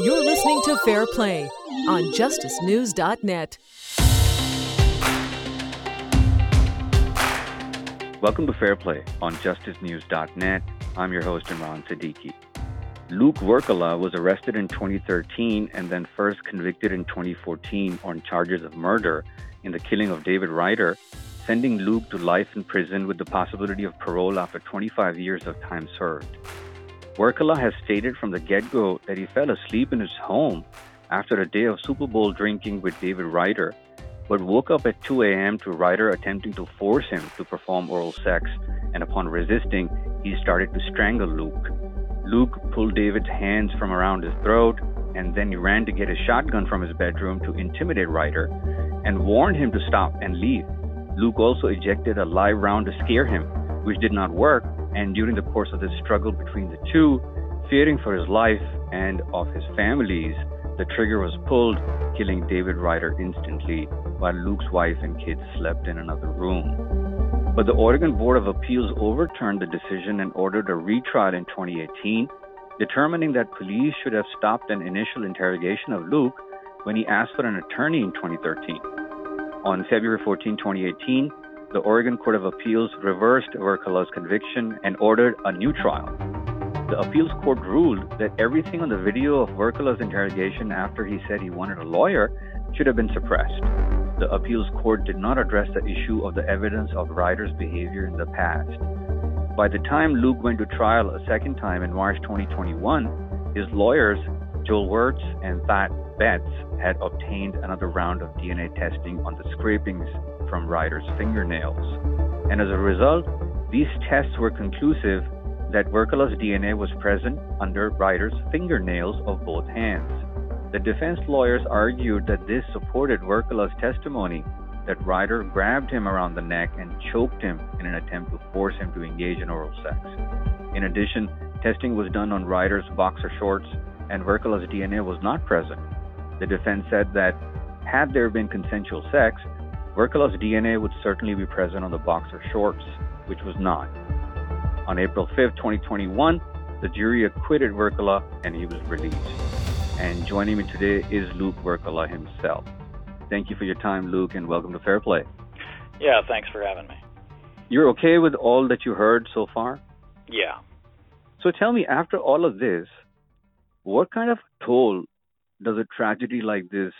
You're listening to Fair Play on justicenews.net. Welcome to Fair Play on justicenews.net. I'm your host, Imran Siddiqui. Luke Wirkkala was arrested in 2013 and then first convicted in 2014 on charges of murder in the killing of David Ryder, sending Luke to life in prison with the possibility of parole after 25 years of time served. Wirkkala has stated from the get go that he fell asleep in his home after a day of Super Bowl drinking with David Ryder, but woke up at 2 a.m. to Ryder attempting to force him to perform oral sex, and upon resisting, he started to strangle Luke. Luke pulled David's hands from around his throat, and then he ran to get his shotgun from his bedroom to intimidate Ryder and warned him to stop and leave. Luke also ejected a live round to scare him, which did not work, and during the course of this struggle between the two, fearing for his life and of his families, the trigger was pulled, killing David Ryder instantly, while Luke's wife and kids slept in another room. But the Oregon Board of Appeals overturned the decision and ordered a retrial in 2018, determining that police should have stopped an initial interrogation of Luke when he asked for an attorney in 2013. On February 14, 2018, the Oregon Court of Appeals reversed Wirkkala's conviction and ordered a new trial. The appeals court ruled that everything on the video of Wirkkala's interrogation after he said he wanted a lawyer should have been suppressed. The appeals court did not address the issue of the evidence of Ryder's behavior in the past. By the time Luke went to trial a second time in March 2021, his lawyers, Joel Wirtz and Thad Betts, had obtained another round of DNA testing on the scrapings from Ryder's fingernails. And as a result, these tests were conclusive that Wirkkala's DNA was present under Ryder's fingernails of both hands. The defense lawyers argued that this supported Wirkkala's testimony that Ryder grabbed him around the neck and choked him in an attempt to force him to engage in oral sex. In addition, testing was done on Ryder's boxer shorts, and Wirkkala's DNA was not present. The defense said that had there been consensual sex, Wirkkala's DNA would certainly be present on the boxer shorts, which was not. On April 5, 2021, the jury acquitted Wirkkala and he was released. And joining me today is Luke Wirkkala himself. Thank you for your time, Luke, and welcome to Fair Play. Yeah, thanks for having me. You're okay with all that you heard so far? Yeah. So tell me, after all of this, what kind of toll does a tragedy like this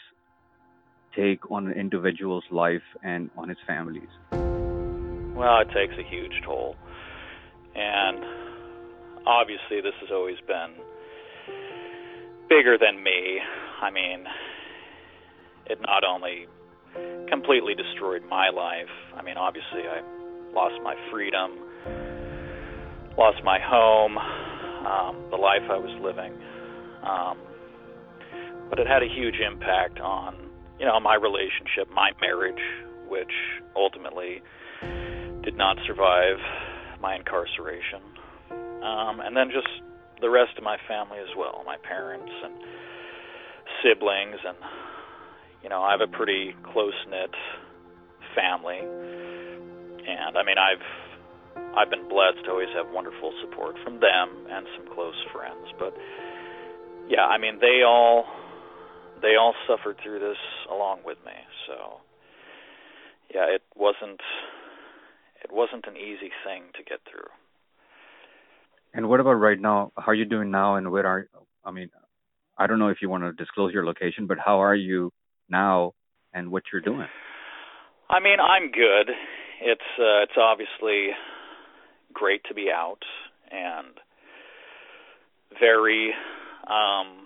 take on an individual's life and on his families? Well, it takes a huge toll. And obviously, this has always been bigger than me. I mean, it not only completely destroyed my life, I mean, obviously, I lost my freedom, lost my home, um, the life I was living. Um, but it had a huge impact on you know, my relationship, my marriage, which ultimately did not survive my incarceration. Um, and then just the rest of my family as well, my parents and siblings and you know, I have a pretty close knit family. And I mean I've I've been blessed to always have wonderful support from them and some close friends. But yeah, I mean they all they all suffered through this along with me. So yeah, it wasn't it wasn't an easy thing to get through. And what about right now? How are you doing now and where are I mean, I don't know if you want to disclose your location, but how are you now and what you're doing? I mean, I'm good. It's uh, it's obviously great to be out and very um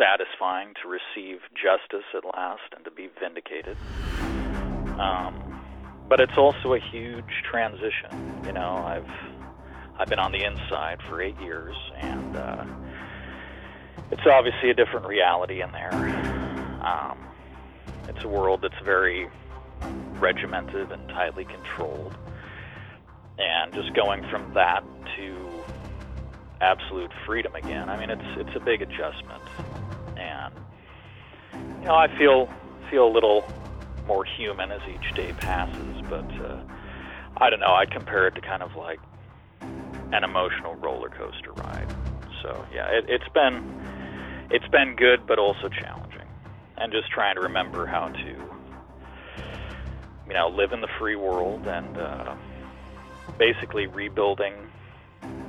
satisfying to receive justice at last and to be vindicated. Um, but it's also a huge transition. You know, I've I've been on the inside for eight years, and uh, it's obviously a different reality in there. Um, it's a world that's very regimented and tightly controlled, and just going from that to absolute freedom again. I mean, it's it's a big adjustment, you know, I feel feel a little more human as each day passes. But uh, I don't know. I compare it to kind of like an emotional roller coaster ride. So yeah, it, it's been it's been good, but also challenging, and just trying to remember how to you know live in the free world and uh, basically rebuilding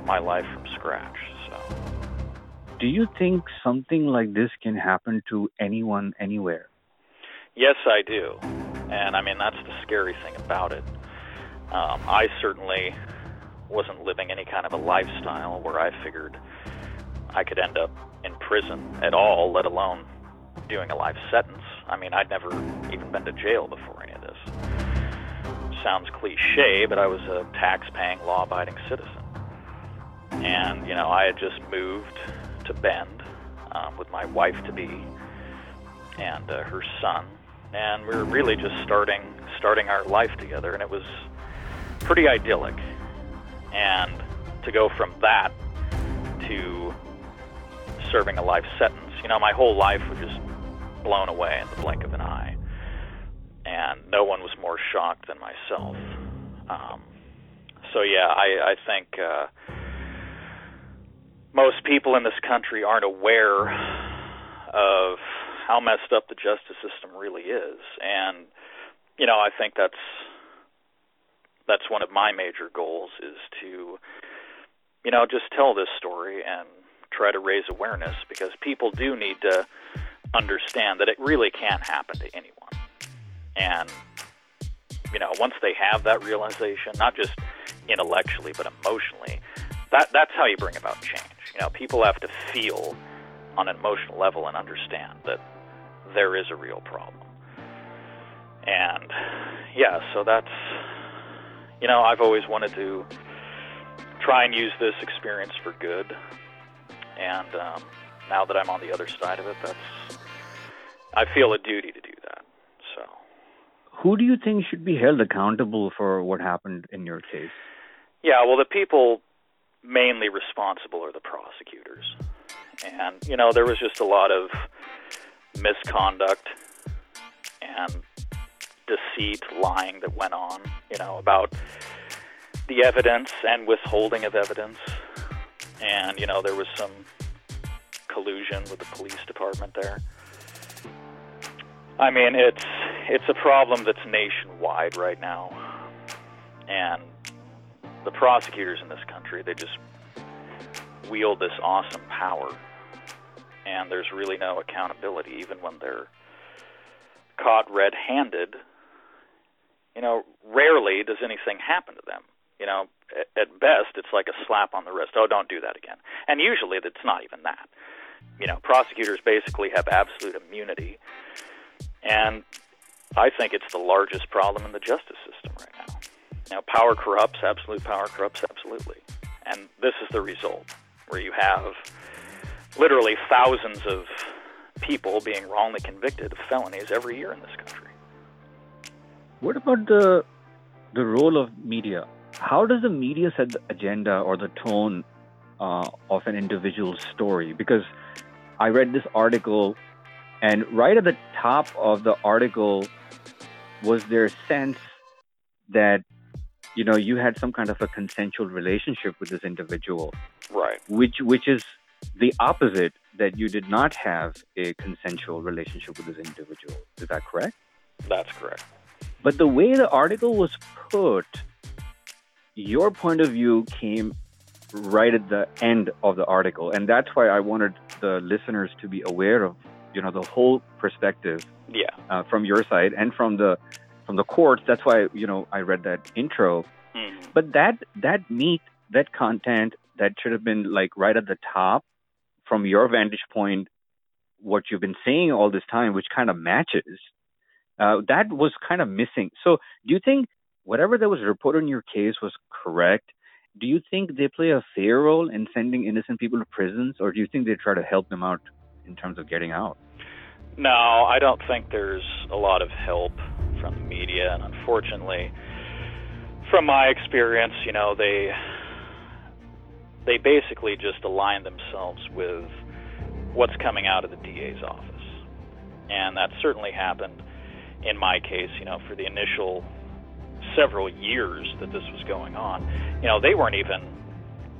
my life from scratch. So. Do you think something like this can happen to anyone anywhere? Yes, I do. And I mean, that's the scary thing about it. Um, I certainly wasn't living any kind of a lifestyle where I figured I could end up in prison at all, let alone doing a life sentence. I mean, I'd never even been to jail before any of this. Sounds cliche, but I was a tax paying, law abiding citizen. And, you know, I had just moved to Bend um, with my wife to be and uh, her son. And we were really just starting starting our life together, and it was pretty idyllic. And to go from that to serving a life sentence, you know, my whole life was just blown away in the blink of an eye. And no one was more shocked than myself. Um, so, yeah, I, I think uh, most people in this country aren't aware of how messed up the justice system really is. And, you know, I think that's that's one of my major goals is to you know just tell this story and try to raise awareness because people do need to understand that it really can't happen to anyone and you know once they have that realization not just intellectually but emotionally that that's how you bring about change you know people have to feel on an emotional level and understand that there is a real problem and yeah so that's you know, I've always wanted to try and use this experience for good. And um, now that I'm on the other side of it, that's I feel a duty to do that. So, who do you think should be held accountable for what happened in your case? Yeah, well, the people mainly responsible are the prosecutors. And, you know, there was just a lot of misconduct and deceit, lying that went on, you know, about the evidence and withholding of evidence. And, you know, there was some collusion with the police department there. I mean, it's it's a problem that's nationwide right now. And the prosecutors in this country, they just wield this awesome power. And there's really no accountability even when they're caught red-handed you know, rarely does anything happen to them. You know, at, best, it's like a slap on the wrist. Oh, don't do that again. And usually, it's not even that. You know, prosecutors basically have absolute immunity, and I think it's the largest problem in the justice system right. Power corrupts, absolute power corrupts absolutely, and this is the result, where you have literally thousands of people being wrongly convicted of felonies every year in this country. What about the the role of media? How does the media set the agenda or the tone uh, of an individual's story? Because I read this article, and right at the top of the article was their sense that you know you had some kind of a consensual relationship with this individual, right? Which which is the opposite that you did not have a consensual relationship with this individual. Is that correct? That's correct. But the way the article was put, your point of view came right at the end of the article, and that's why I wanted the listeners to be aware of, you know, the whole perspective. Yeah. Uh, from your side and from the from the courts. That's why you know I read that intro. Mm. But that that meat, that content, that should have been like right at the top, from your vantage point, what you've been saying all this time, which kind of matches uh, that was kind of missing. So, do you think whatever that was reported in your case was correct? Do you think they play a fair role in sending innocent people to prisons, or do you think they try to help them out in terms of getting out? No, I don't think there's a lot of help from the media, and unfortunately, from my experience, you know, they they basically just align themselves with what's coming out of the DA's office. And that certainly happened in my case, you know, for the initial several years that this was going on, you know, they weren't even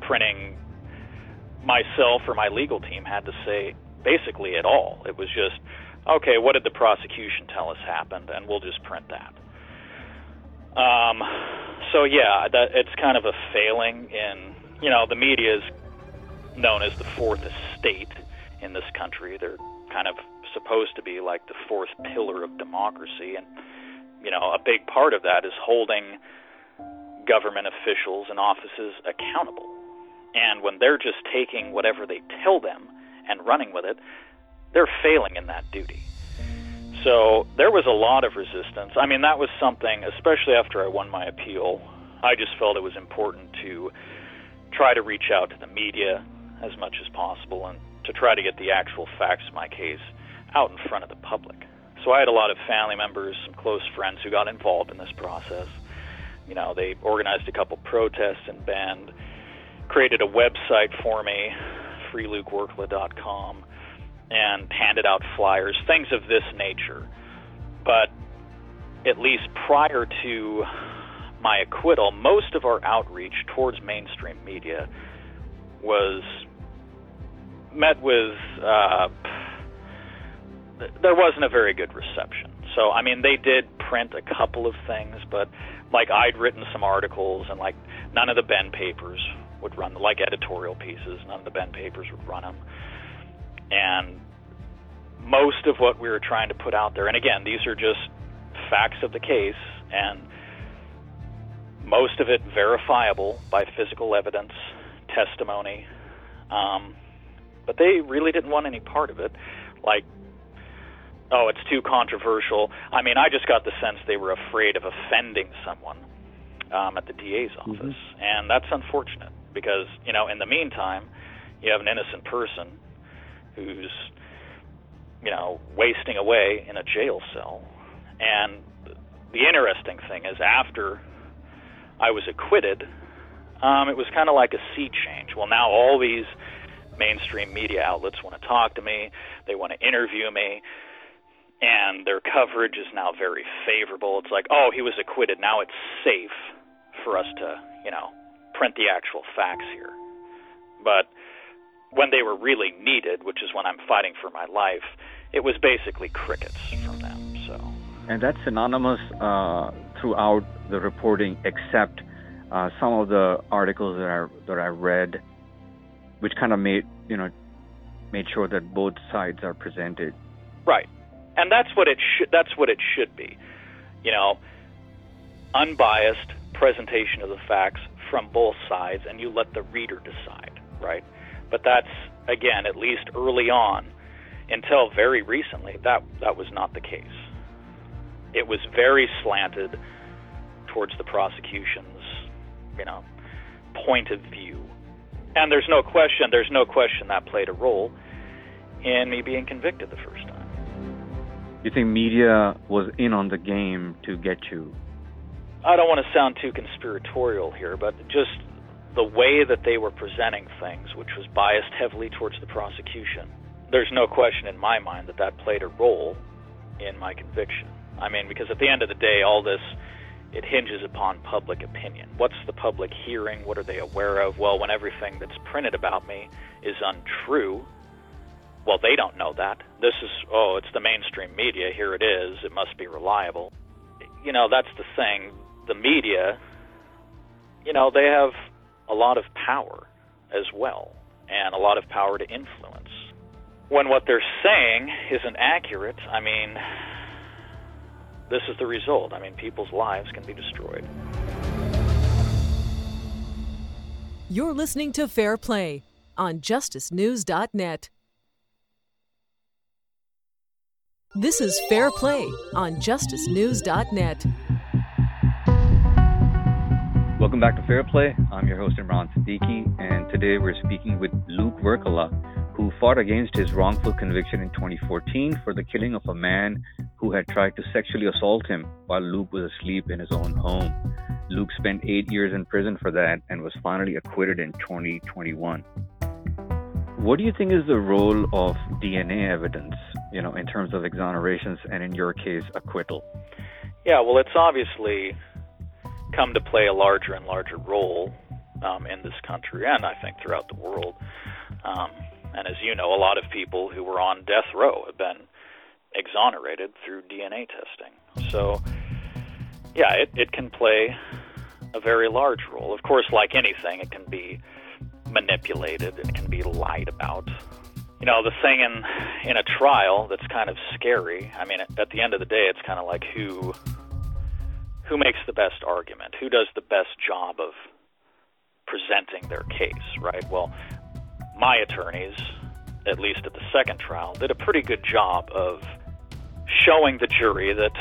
printing myself or my legal team had to say basically at all. It was just, okay, what did the prosecution tell us happened, and we'll just print that. Um, so yeah, that it's kind of a failing in you know the media is known as the fourth estate in this country. They're kind of supposed to be like the fourth pillar of democracy, and you know a big part of that is holding government officials and offices accountable. And when they're just taking whatever they tell them and running with it, they're failing in that duty. So there was a lot of resistance. I mean, that was something, especially after I won my appeal, I just felt it was important to try to reach out to the media as much as possible and to try to get the actual facts of my case out in front of the public. So I had a lot of family members, some close friends who got involved in this process. You know, they organized a couple protests in Bend, created a website for me, freelukewirkkala.com, and handed out flyers, things of this nature. But at least prior to my acquittal, most of our outreach towards mainstream media was met with uh, there wasn't a very good reception. So I mean, they did print a couple of things, but like I'd written some articles, and like none of the Bend papers would run like editorial pieces. None of the Bend papers would run them, and most of what we were trying to put out there. And again, these are just facts of the case, and most of it verifiable by physical evidence, testimony. Um, but they really didn't want any part of it. Like, oh, it's too controversial. I mean, I just got the sense they were afraid of offending someone um, at the DA's mm-hmm. office, mm-hmm. and that's unfortunate because you know, in the meantime, you have an innocent person who's you know wasting away in a jail cell, and the interesting thing is after I was acquitted, um, it was kind of like a sea change. Well, now all these mainstream media outlets want to talk to me, they want to interview me, and their coverage is now very favorable. It's like, oh, he was acquitted. Now it's safe for us to, you know, print the actual facts here. But when they were really needed, which is when I'm fighting for my life, it was basically crickets from them. So. And that's synonymous uh, throughout the reporting, except uh, some of the articles that I that I read, which kind of made you know made sure that both sides are presented. Right, and that's what it should. That's what it should be. You know, unbiased presentation of the facts from both sides, and you let the reader decide. Right, but that's again, at least early on, until very recently, that that was not the case. It was very slanted towards the prosecution's, you know, point of view. And there's no question, there's no question that played a role in me being convicted the first time. You think media was in on the game to get you? I don't want to sound too conspiratorial here, but just the way that they were presenting things, which was biased heavily towards the prosecution, there's no question in my mind that that played a role in my conviction. I mean, because at the end of the day, all this it hinges upon public opinion. What's the public hearing? What are they aware of? Well, when everything that's printed about me is untrue, well, they don't know that. This is, oh, it's the mainstream media. Here it is. It must be reliable. You know, that's the thing. The media, you know, they have a lot of power as well, and a lot of power to influence. When what they're saying isn't accurate, I mean, this is the result. I mean, people's lives can be destroyed. You're listening to Fair Play on justicenews.net. This is Fair Play on justicenews.net. Welcome back to Fair Play. I'm your host Imran Siddiqui, and today we're speaking with Luke Wirkkala, who fought against his wrongful conviction in 2014 for the killing of a man who had tried to sexually assault him while Luke was asleep in his own home. Luke spent eight years in prison for that and was finally acquitted in 2021. What do you think is the role of DNA evidence, you know, in terms of exonerations and in your case, acquittal? Yeah, well, it's obviously come to play a larger and larger role um, in this country and I think throughout the world. Um, and as you know, a lot of people who were on death row have been exonerated through DNA testing. So, yeah, it, it can play a very large role. Of course, like anything, it can be manipulated, it can be lied about. You know, the thing in in a trial that's kind of scary. I mean, at the end of the day, it's kind of like who who makes the best argument, who does the best job of presenting their case, right? Well, my attorneys, at least at the second trial, did a pretty good job of showing the jury that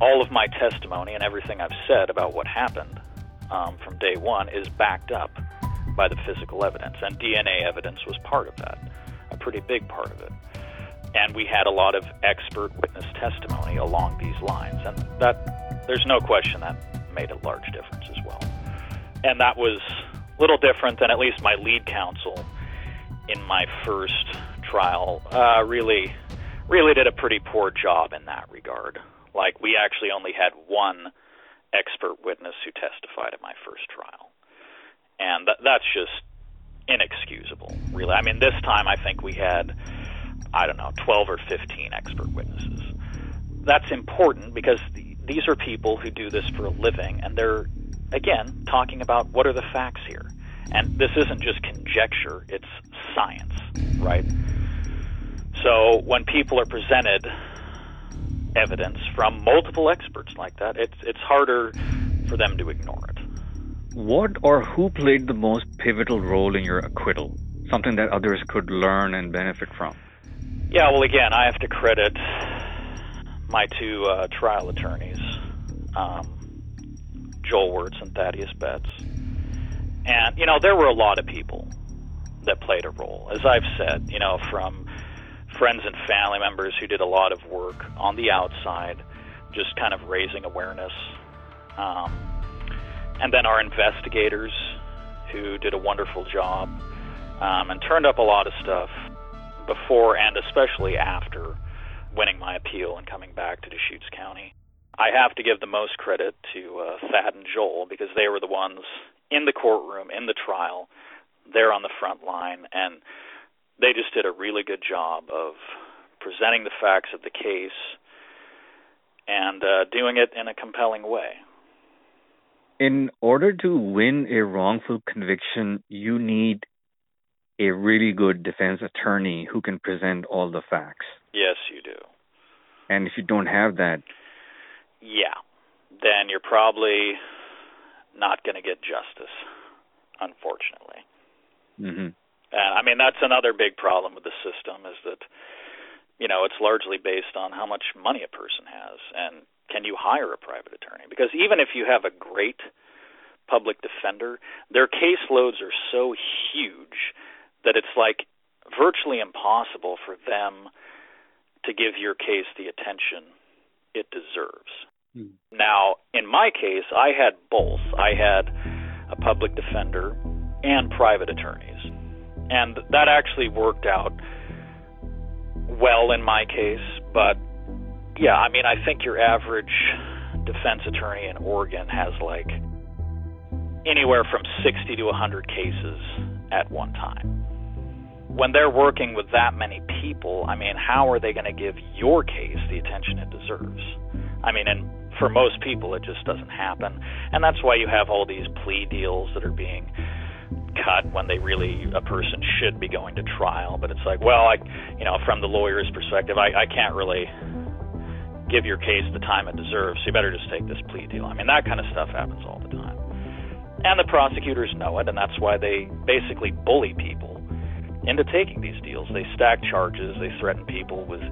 all of my testimony and everything I've said about what happened um, from day one is backed up by the physical evidence, and DNA evidence was part of that, a pretty big part of it. And we had a lot of expert witness testimony along these lines, and that there's no question that made a large difference as well. And that was little different than at least my lead counsel in my first trial uh, really really did a pretty poor job in that regard. Like we actually only had one expert witness who testified at my first trial, and th- that's just inexcusable. Really, I mean, this time I think we had I don't know 12 or 15 expert witnesses. That's important because these are people who do this for a living, and they're again talking about what are the facts here. And this isn't just conjecture, it's science, right? So when people are presented evidence from multiple experts like that, it's it's harder for them to ignore it. What or who played the most pivotal role in your acquittal? Something that others could learn and benefit from. Yeah, well, again, I have to credit my two uh, trial attorneys, um, Joel Wirtz and Thaddeus Betts. And, you know, there were a lot of people that played a role. As I've said, you know, from friends and family members who did a lot of work on the outside, just kind of raising awareness. Um, and then our investigators who did a wonderful job um, and turned up a lot of stuff before and especially after winning my appeal and coming back to Deschutes County. I have to give the most credit to uh, Thad and Joel because they were the ones in the courtroom, in the trial, They're on the front line, and they just did a really good job of presenting the facts of the case and uh, doing it in a compelling way. In order to win a wrongful conviction, you need a really good defense attorney who can present all the facts. Yes, you do. And if you don't have that, yeah, then you're probably not going to get justice, unfortunately. Mm-hmm. And I mean that's another big problem with the system is that you know it's largely based on how much money a person has and can you hire a private attorney because even if you have a great public defender their caseloads are so huge that it's like virtually impossible for them to give your case the attention it deserves. Mm. Now, in my case, I had both. I had a public defender and private attorneys and that actually worked out well in my case. But yeah, I mean, I think your average defense attorney in Oregon has like anywhere from 60 to 100 cases at one time. When they're working with that many people, I mean, how are they going to give your case the attention it deserves? I mean, and for most people, it just doesn't happen. And that's why you have all these plea deals that are being cut when they really a person should be going to trial. But it's like, well, I, you know, from the lawyer's perspective, I, I can't really give your case the time it deserves. So you better just take this plea deal. I mean, that kind of stuff happens all the time, and the prosecutors know it, and that's why they basically bully people into taking these deals. They stack charges. They threaten people with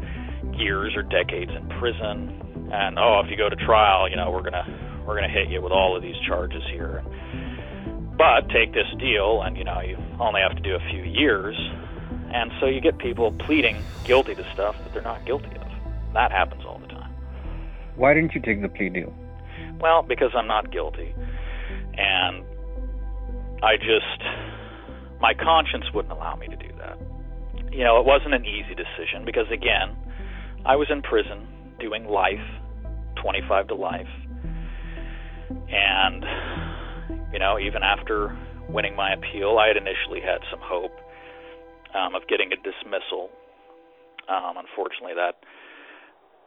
years or decades in prison. And oh, if you go to trial, you know, we're gonna we're gonna hit you with all of these charges here. But take this deal, and you know you only have to do a few years, and so you get people pleading guilty to stuff that they're not guilty of. That happens all the time. Why didn't you take the plea deal? Well, because I'm not guilty, and I just my conscience wouldn't allow me to do that. You know, it wasn't an easy decision because again, I was in prison doing life, 25 to life, and you know, even after winning my appeal. I had initially had some hope um, of getting a dismissal. Um, unfortunately, that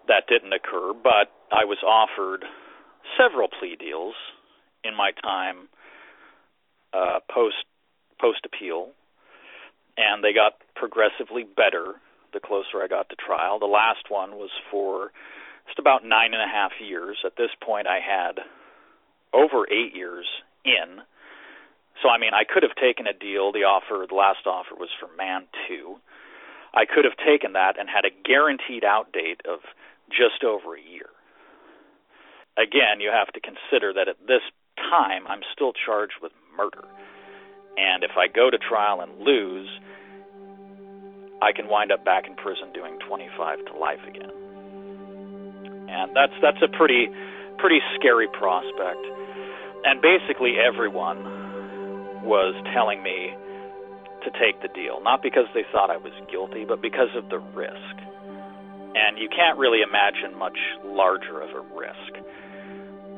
that didn't occur, but I was offered several plea deals in my time uh, post post appeal, and they got progressively better the closer I got to trial. The last one was for just about nine and a half years. At this point, I had over eight years in. So I mean, I could have taken a deal. The offer, the last offer, was for Man Two. I could have taken that and had a guaranteed out date of just over a year. Again, you have to consider that at this time I'm still charged with murder. And if I go to trial and lose, I can wind up back in prison doing 25 to life again. And that's that's a pretty pretty scary prospect. And basically everyone was telling me to take the deal, not because they thought I was guilty, but because of the risk. And you can't really imagine much larger of a risk.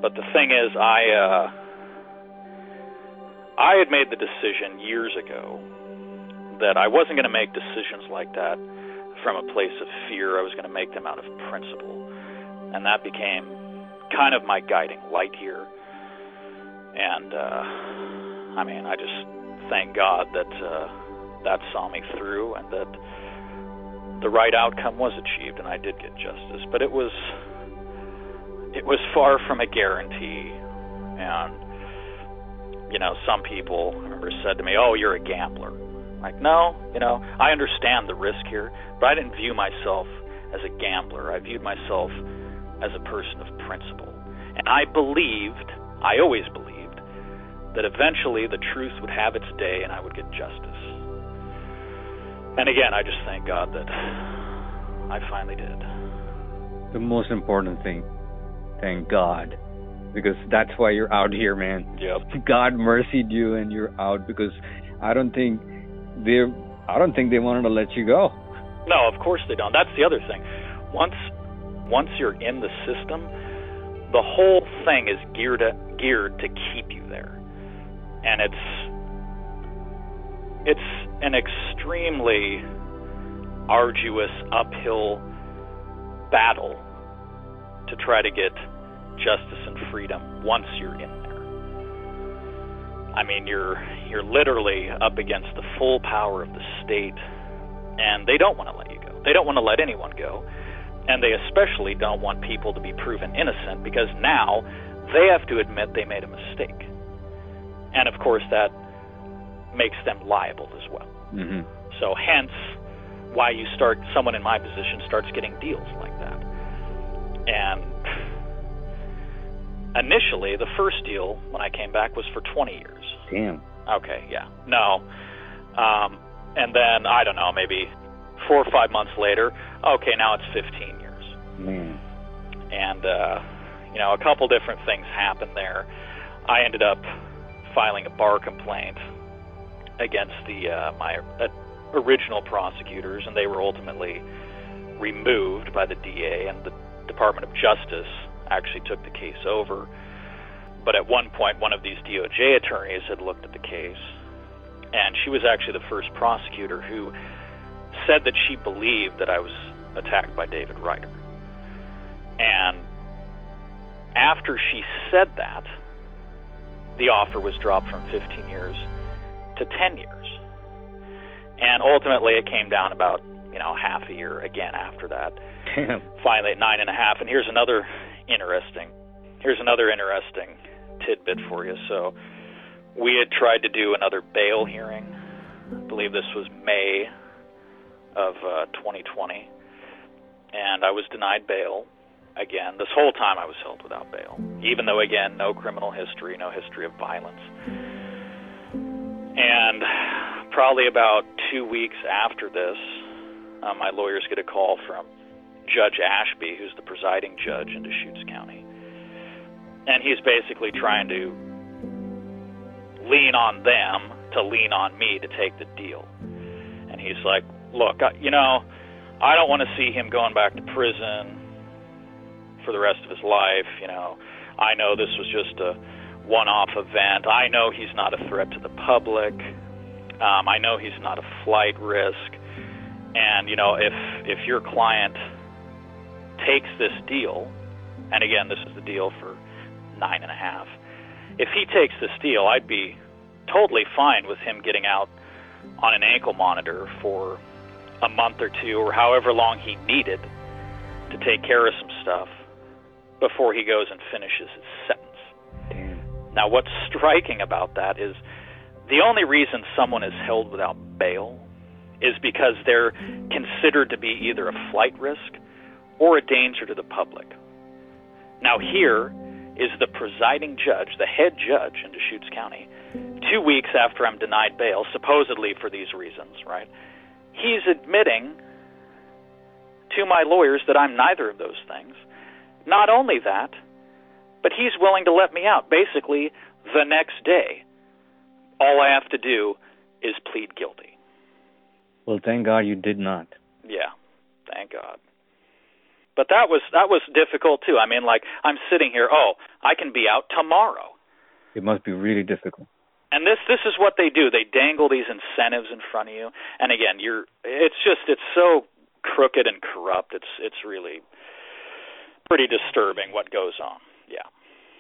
But the thing is I uh I had made the decision years ago that I wasn't going to make decisions like that from a place of fear. I was going to make them out of principle. And that became kind of my guiding light here. And, uh, I mean, I just thank God that uh, that saw me through and that the right outcome was achieved and I did get justice. But it was it was far from a guarantee. And you know, some people I remember said to me, "Oh, you're a gambler." Like, no, you know, I understand the risk here, but I didn't view myself as a gambler. I viewed myself as a person of principle. And I believed, I always believed, that eventually the truth would have its day and I would get justice. And again, I just thank God that I finally did. The most important thing, thank God. Because that's why you're out here, man. Yep. God mercied you and you're out because I don't think they I don't think they wanted to let you go. No, of course they don't. That's the other thing. Once once you're in the system, the whole thing is geared to, geared to keep you there. And it's it's an extremely arduous uphill battle to try to get justice and freedom once you're in there. I mean, you're you're literally up against the full power of the state, and they don't want to let you go. They don't want to let anyone go, and they especially don't want people to be proven innocent because now they have to admit they made a mistake, and of course that makes them liable as well. Mm-hmm. So hence why you start someone in my position starts getting deals like that, and initially the first deal when I came back was for 20 years Damn. Okay, yeah. No. Um, and then, I don't know, maybe four or five months later, okay, now it's 15 years. Man. And, uh, you know, a couple different things happened there. I ended up filing a bar complaint against the uh, my uh, original prosecutors, and they were ultimately removed by the DA, and the Department of Justice actually took the case over. But at one point, one of these DOJ attorneys had looked at the case, and she was actually the first prosecutor who said that she believed that I was attacked by David Ryder. And after she said that, the offer was dropped from 15 years to 10 years. And ultimately, it came down about you know half a year again after that. Damn. Finally, at nine and a half. And here's another interesting. Here's another interesting tidbit for you. So we had tried to do another bail hearing. I believe this was May of uh, 2020, and I was denied bail again. This whole time I was held without bail, even though again no criminal history, no history of violence. And probably about two weeks after this, uh, my lawyers get a call from Judge Ashby, who's the presiding judge in Deschutes County and he's basically trying to lean on them to lean on me to take the deal. And he's like, "Look, you know, I don't want to see him going back to prison for the rest of his life. You know, I know this was just a one-off event. I know he's not a threat to the public. Um, I know he's not a flight risk. And you know, if if your client takes this deal, and again, this is the deal for nine and a half. If he takes this deal, I'd be totally fine with him getting out on an ankle monitor for a month or two or however long he needed to take care of some stuff before he goes and finishes his sentence. Damn. Now, what's striking about that is the only reason someone is held without bail is because they're considered to be either a flight risk or a danger to the public. Now, here is the presiding judge, the head judge in Deschutes County, two weeks after I'm denied bail, supposedly for these reasons, right? He's admitting to my lawyers that I'm neither of those things. Not only that, but he's willing to let me out basically the next day. All I have to do is plead guilty. Well, thank God you did not. Yeah, thank God. But that was that was difficult too. I mean, like I'm sitting here, oh, I can be out tomorrow. It must be really difficult. And this this is what they do. They dangle these incentives in front of you. And again, you're it's just it's so crooked and corrupt. It's it's really pretty disturbing what goes on. Yeah.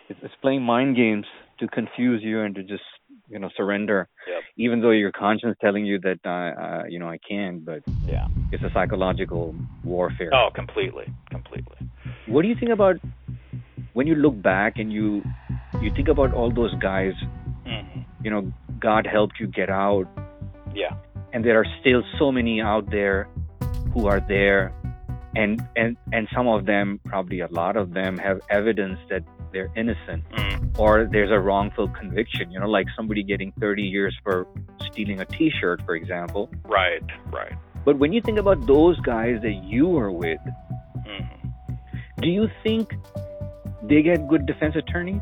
It's, it's playing mind games to confuse you and to just you know surrender Yep. even though your conscience telling you that uh, uh you know I can but Yeah. it's a psychological warfare Oh, completely, completely. what do you think about when you look back and you you think about all those guys hmm you know God helped you get out Yeah. and there are still so many out there who are there and and and some of them probably a lot of them have evidence that they're innocent Mm. or there's a wrongful conviction you know like somebody getting 30 years for stealing a t-shirt for example Right, right. but when you think about those guys that you were with hmm do you think they get good defense attorneys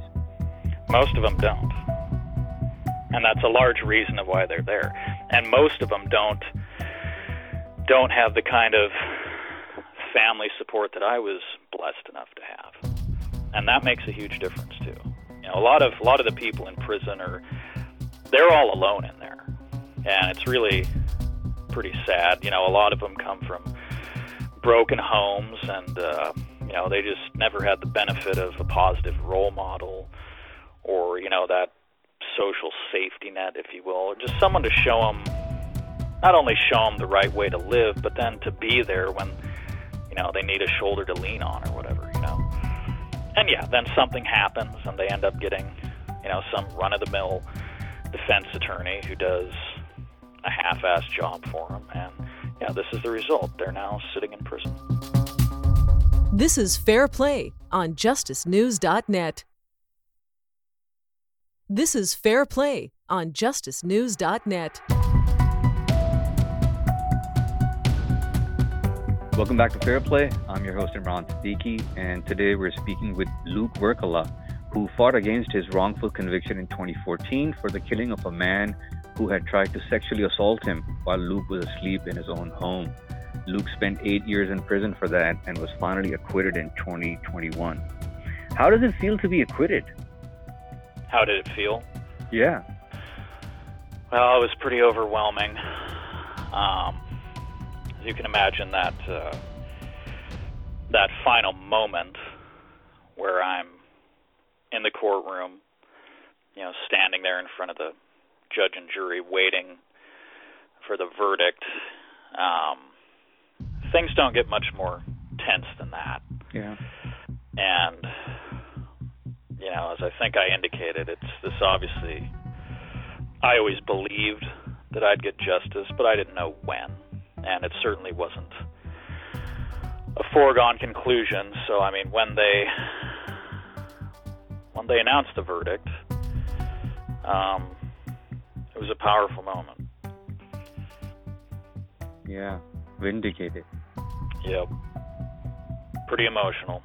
Most of them don't. And that's a large reason of why they're there. And most of them don't don't have the kind of family support that I was blessed enough to have. And that makes a huge difference too. You know, a lot of a lot of the people in prison are they're all alone in there. And it's really pretty sad. You know, a lot of them come from broken homes and uh you know, they just never had the benefit of a positive role model or, you know, that social safety net, if you will, or just someone to show them, not only show them the right way to live, but then to be there when, you know, they need a shoulder to lean on or whatever, you know. And yeah, then something happens and they end up getting, you know, some run of the mill defense attorney who does a half assed job for them. And yeah, this is the result. They're now sitting in prison. This is Fair Play on justicenews.net. This is Fair Play on justicenews.net. Welcome back to Fair Play. I'm your host Imran Siddiqui, and today we're speaking with Luke Wirkkala, who fought against his wrongful conviction in 2014 for the killing of a man who had tried to sexually assault him while Luke was asleep in his own home. Luke spent eight years in prison for that and was finally acquitted in 2021. How does it feel to be acquitted? How did it feel? Yeah. Well, it was pretty overwhelming. Um, you can imagine, that uh, that final moment where I'm in the courtroom, you know, standing there in front of the judge and jury, waiting for the verdict. Um, things don't get much more tense than that. Yeah. And you know, as I think I indicated, it's this obviously I always believed that I'd get justice, but I didn't know when. And it certainly wasn't a foregone conclusion. So I mean when they when they announced the verdict, um, it was a powerful moment. Yeah. Vindicated. Yep. Pretty emotional.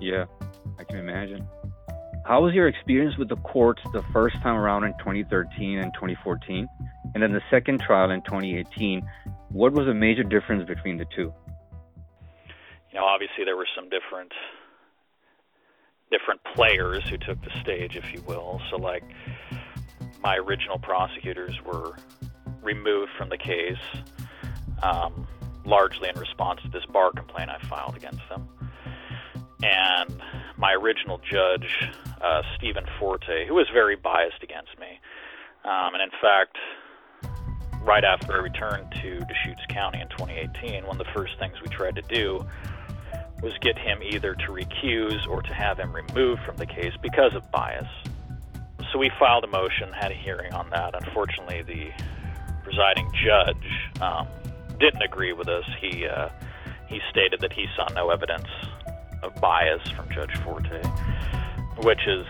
Yeah, I can imagine. How was your experience with the courts the first time around in 2013 and 2014? And then the second trial in 2018? What was the major difference between the two? You know, obviously there were some different different players who took the stage, if you will. So, like, my original prosecutors were removed from the case, um, largely in response to this bar complaint I filed against them. And my original judge, uh, Stephen Forte, who was very biased against me, um, and in fact, right after I returned to Deschutes County in 2018, one of the first things we tried to do was get him either to recuse or to have him removed from the case because of bias. So we filed a motion, had a hearing on that. Unfortunately, the presiding judge um, didn't agree with us. He uh, he stated that he saw no evidence of bias from Judge Forte, which is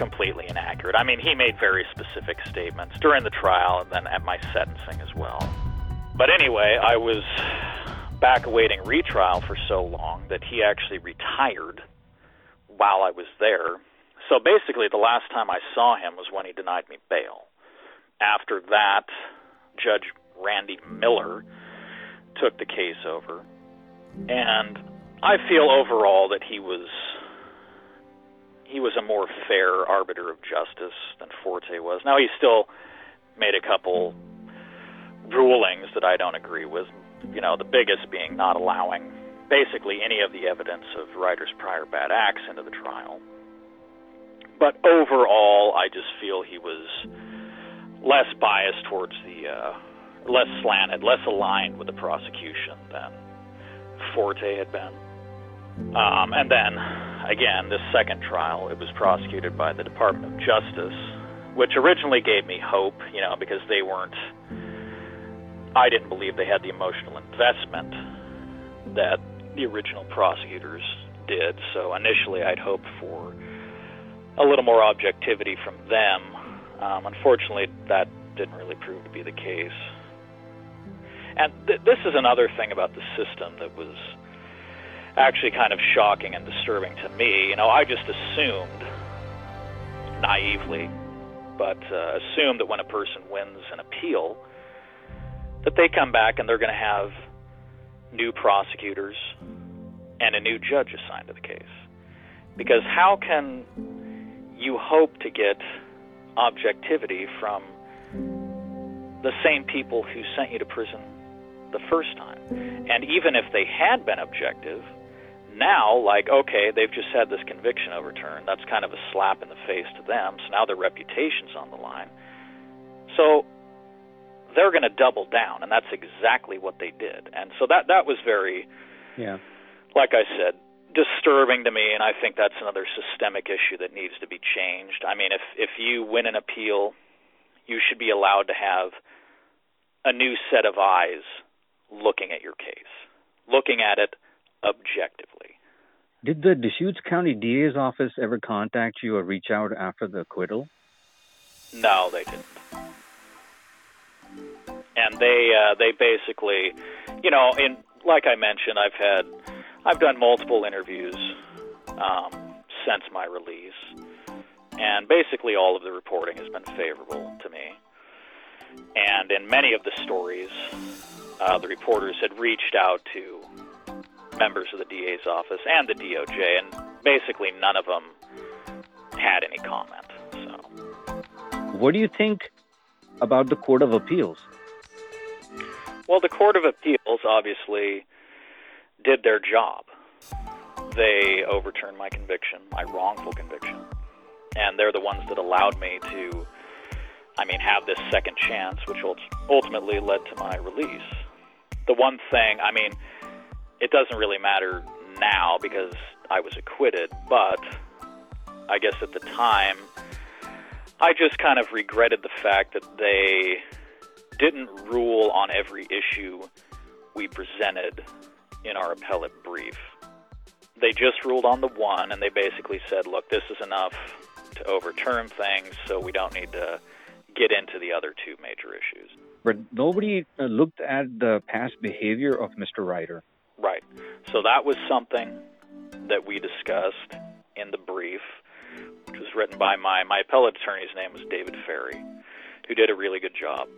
completely inaccurate. I mean, he made very specific statements during the trial and then at my sentencing as well. But anyway, I was back awaiting retrial for so long that he actually retired while I was there. So basically, the last time I saw him was when he denied me bail. After that, Judge Randy Miller took the case over. And I feel overall that he was he was a more fair arbiter of justice than Forte was. Now he still made a couple rulings that I don't agree with. You know, the biggest being not allowing basically any of the evidence of Ryder's prior bad acts into the trial. But overall, I just feel he was less biased towards the, uh, less slanted, less aligned with the prosecution than Forte had been. Um, and then, again, this second trial, it was prosecuted by the Department of Justice, which originally gave me hope, you know, because they weren't, I didn't believe they had the emotional investment that the original prosecutors did. So initially, I'd hoped for a little more objectivity from them. Um, unfortunately, that didn't really prove to be the case. And th- this is another thing about the system that was actually kind of shocking and disturbing to me. You know, I just assumed, naively, but uh, assumed that when a person wins an appeal, that they come back and they're going to have new prosecutors and a new judge assigned to the case. Because how can you hope to get objectivity from the same people who sent you to prison the first time? And even if they had been objective, now, like, okay, they've just had this conviction overturned. That's kind of a slap in the face to them. So now their reputation's on the line. So they're going to double down, and that's exactly what they did. And so that that was very, yeah, like I said, disturbing to me. And I think that's another systemic issue that needs to be changed. I mean, if if you win an appeal, you should be allowed to have a new set of eyes looking at your case, looking at it objectively. Did the Deschutes County DA's office ever contact you or reach out after the acquittal? No, they didn't. And they uh, they basically, you know, in like I mentioned, I've had I've done multiple interviews um, since my release, and basically all of the reporting has been favorable to me. And in many of the stories, uh, the reporters had reached out to members of the DA's office and the DOJ, and basically none of them had any comment. So, what do you think about the Court of Appeals? Well, the Court of Appeals obviously did their job. They overturned my conviction, my wrongful conviction, and they're the ones that allowed me to, I mean, have this second chance, which ultimately led to my release. The one thing, I mean, it doesn't really matter now because I was acquitted, but I guess at the time, I just kind of regretted the fact that they didn't rule on every issue we presented in our appellate brief. They just ruled on the one, and they basically said, look, this is enough to overturn things, so we don't need to get into the other two major issues. But nobody uh, looked at the past behavior of Mr. Ryder. Right. So that was something that we discussed in the brief, which was written by my my appellate attorney's name was David Ferry, who did a really good job.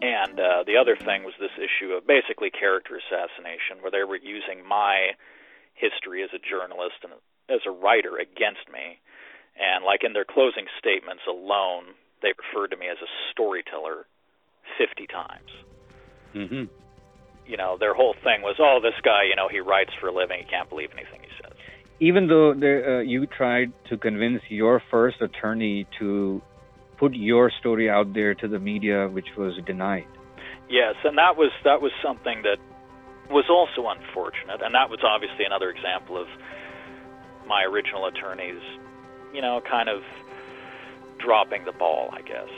And uh, the other thing was this issue of basically character assassination, where they were using my history as a journalist and as a writer against me. And like in their closing statements alone, they referred to me as a storyteller 50 times. Mm-hmm. You know, their whole thing was, oh, this guy, you know, he writes for a living. He can't believe anything he says. Even though uh, you tried to convince your first attorney to put your story out there to the media, which was denied. Yes, and that was that was something that was also unfortunate, and that was obviously another example of my original attorneys, you know, kind of dropping the ball, I guess.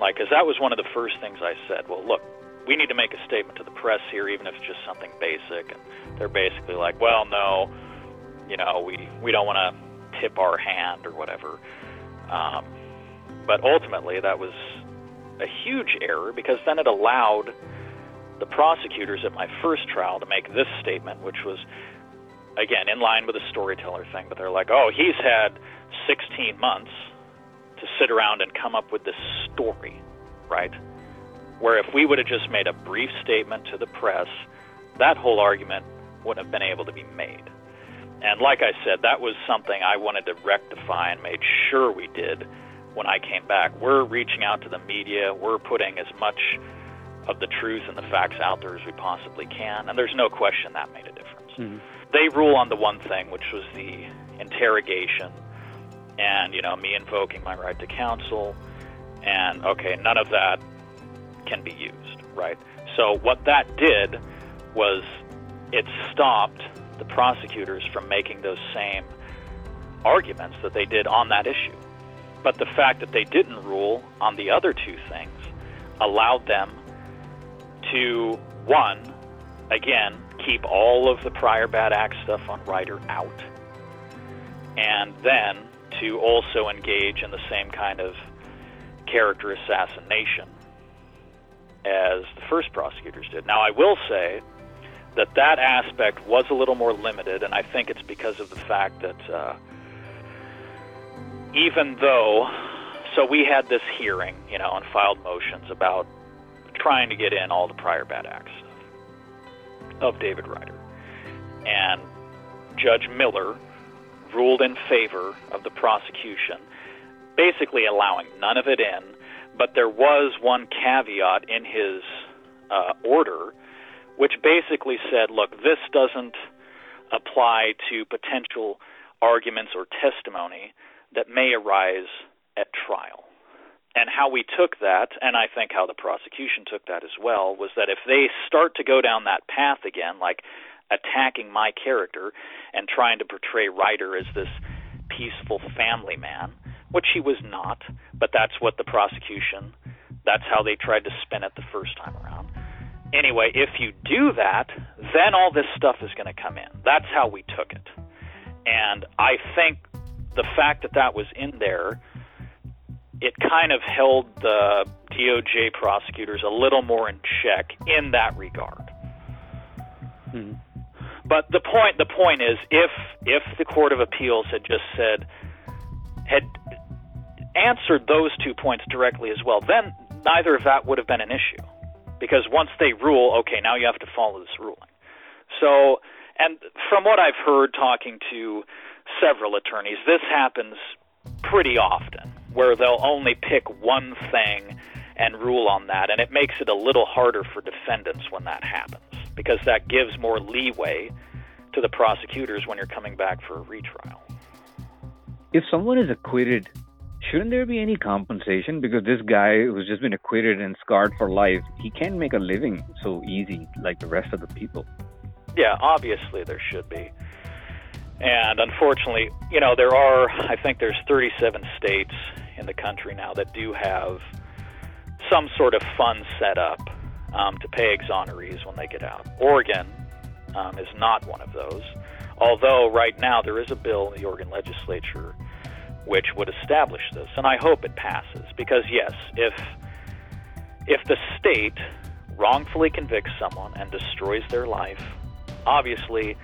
Like, because that was one of the first things I said. Well, look, we need to make a statement to the press here, even if it's just something basic. And they're basically like, well, no, you know, we we don't want to tip our hand or whatever. Um, but ultimately, that was a huge error because then it allowed the prosecutors at my first trial to make this statement, which was, again, in line with the storyteller thing. But they're like, oh, he's had 16 months to sit around and come up with this story, right? Where if we would have just made a brief statement to the press, that whole argument wouldn't have been able to be made. And like I said, that was something I wanted to rectify and made sure we did when I came back. We're reaching out to the media, we're putting as much of the truth and the facts out there as we possibly can, and there's no question that made a difference. Mm-hmm. They rule on the one thing, which was the interrogation, and you know me invoking my right to counsel, and okay, none of that can be used, right? So what that did was it stopped the prosecutors from making those same arguments that they did on that issue. But the fact that they didn't rule on the other two things allowed them to, one, again, keep all of the prior bad act stuff on Ryder out, and then to also engage in the same kind of character assassination as the first prosecutors did. Now, I will say that that aspect was a little more limited, and I think it's because of the fact that uh, even though, so we had this hearing, you know, and filed motions about trying to get in all the prior bad acts of David Ryder. And Judge Miller ruled in favor of the prosecution, basically allowing none of it in, but there was one caveat in his uh, order which basically said, look, this doesn't apply to potential arguments or testimony that may arise at trial. And how we took that, and I think how the prosecution took that as well, was that if they start to go down that path again, like attacking my character and trying to portray Ryder as this peaceful family man, which he was not, but that's what the prosecution, that's how they tried to spin it the first time around. Anyway, if you do that, then all this stuff is going to come in. That's how we took it. And I think the fact that that was in there it kind of held the DOJ prosecutors a little more in check in that regard. Hmm. But the point the point is if if the Court of Appeals had just said had answered those two points directly as well, then neither of that would have been an issue. Because once they rule, okay, now you have to follow this ruling. So and from what I've heard talking to several attorneys, this happens pretty often where they'll only pick one thing and rule on that, and it makes it a little harder for defendants when that happens because that gives more leeway to the prosecutors when you're coming back for a retrial. If someone is acquitted, shouldn't there be any compensation? Because this guy who's just been acquitted and scarred for life, he can't make a living so easy like the rest of the people. Yeah, obviously there should be. And unfortunately, you know, there are, I think there's 37 states in the country now that do have some sort of fund set up um, to pay exonerees when they get out. Oregon um, is not one of those, although right now there is a bill in the Oregon legislature which would establish this, and I hope it passes because yes, if if the state wrongfully convicts someone and destroys their life, obviously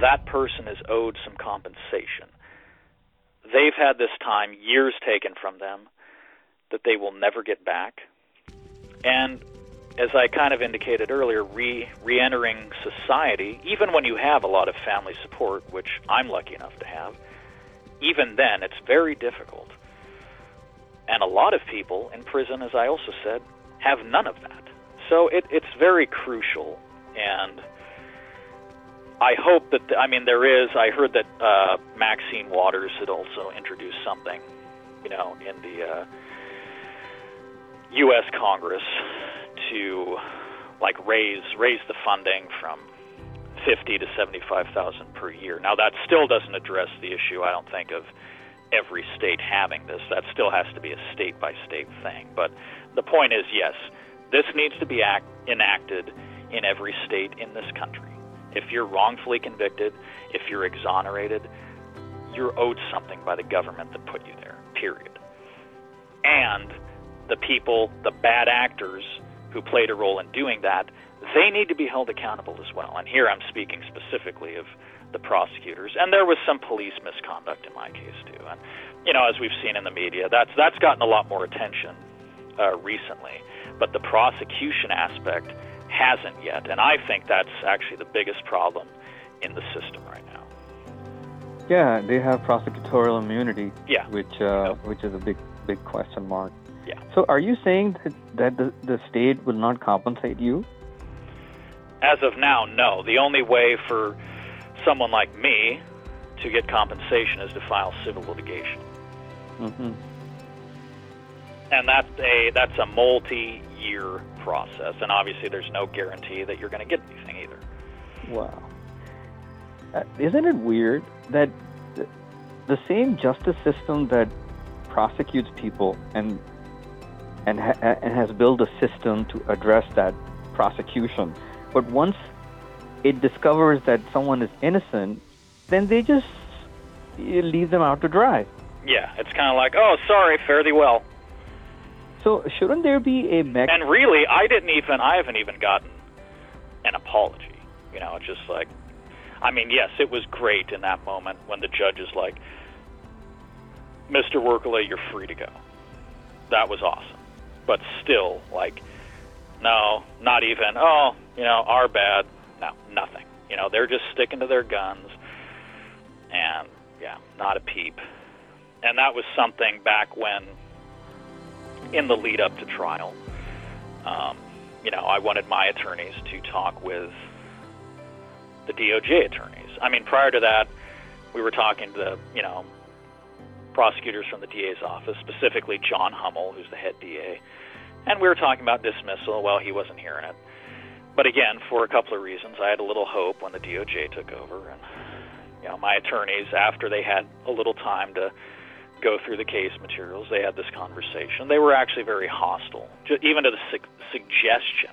that person is owed some compensation. They've had this time, years taken from them, that they will never get back. And as I kind of indicated earlier, re re-entering society, even when you have a lot of family support, which I'm lucky enough to have, even then it's very difficult. And a lot of people in prison, as I also said, have none of that. So it, it's very crucial, and I hope that the, I mean there is. I heard that uh, Maxine Waters had also introduced something, you know, in the uh, U.S. Congress to like raise raise the funding from fifty to seventy five thousand per year. Now that still doesn't address the issue. I don't think of every state having this. That still has to be a state by state thing. But the point is, yes, this needs to be act, enacted in every state in this country. If you're wrongfully convicted, if you're exonerated, you're owed something by the government that put you there. Period. And the people, the bad actors who played a role in doing that, they need to be held accountable as well. And here I'm speaking specifically of the prosecutors. And there was some police misconduct in my case too. And you know, as we've seen in the media, that's that's gotten a lot more attention uh, recently. But the prosecution aspect hasn't yet, and I think that's actually the biggest problem in the system right now. Yeah, they have prosecutorial immunity. Yeah. Which uh, which is a big big question mark. Yeah. So are you saying that, that the, the state will not compensate you? As of now, no. The only way for someone like me to get compensation is to file civil litigation. Mm-hmm. And that's a that's a multi-year process, and obviously there's no guarantee that you're going to get anything either. Wow. Uh, isn't it weird that the, the same justice system that prosecutes people and and, ha- and has built a system to address that prosecution. But once it discovers that someone is innocent, then they just leave them out to dry. Yeah, it's kind of like, oh, sorry, fare thee well. So shouldn't there be a mechanism? And really, I didn't even, I haven't even gotten an apology. You know, it's just like, I mean, yes, it was great in that moment when the judge is like, Mr. Wirkkala, you're free to go. That was awesome but still, like, no, not even, oh, you know, our bad. No, nothing. You know, they're just sticking to their guns, and yeah, not a peep. And that was something back when, in the lead up to trial, um, you know, I wanted my attorneys to talk with the DOJ attorneys. I mean, prior to that, we were talking to you know, prosecutors from the DA's office, specifically John Hummel, who's the head DA. And we were talking about dismissal. Well, he wasn't hearing it. But again, for a couple of reasons, I had a little hope when the DOJ took over. And, you know, my attorneys, after they had a little time to go through the case materials, they had this conversation. They were actually very hostile, even to the su- suggestion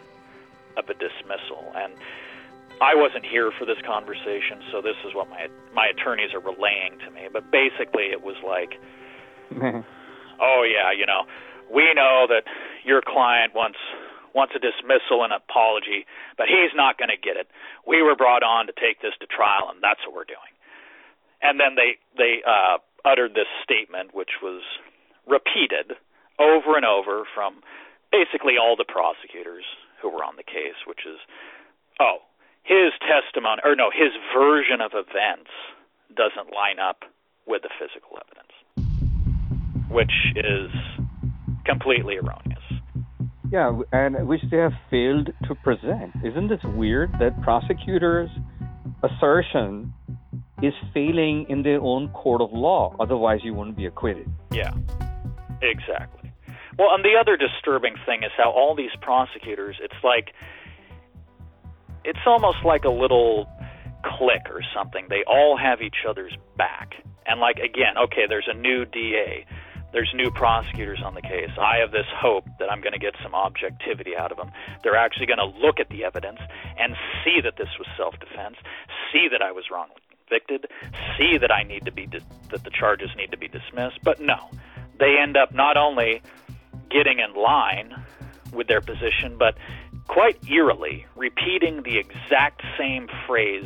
of a dismissal. And I wasn't here for this conversation, so this is what my my attorneys are relaying to me. But basically, it was like, oh yeah, you know, we know that your client wants wants a dismissal and apology, but he's not going to get it. We were brought on to take this to trial, and that's what we're doing. And then they they uh, uttered this statement, which was repeated over and over from basically all the prosecutors who were on the case, which is, oh, his testimony, or no, his version of events doesn't line up with the physical evidence, which is completely erroneous. Yeah, and which they have failed to present. Isn't this weird that prosecutors' assertion is failing in their own court of law? Otherwise, you wouldn't be acquitted. Yeah, exactly. Well, and the other disturbing thing is how all these prosecutors, it's like it's almost like a little clique or something. They all have each other's back. And like again, okay, there's a new DA. There's new prosecutors on the case. I have this hope that I'm going to get some objectivity out of them. They're actually going to look at the evidence and see that this was self-defense, see that I was wrongly convicted, see that I need to be di- that the charges need to be dismissed. But no, they end up not only getting in line with their position, but quite eerily repeating the exact same phrase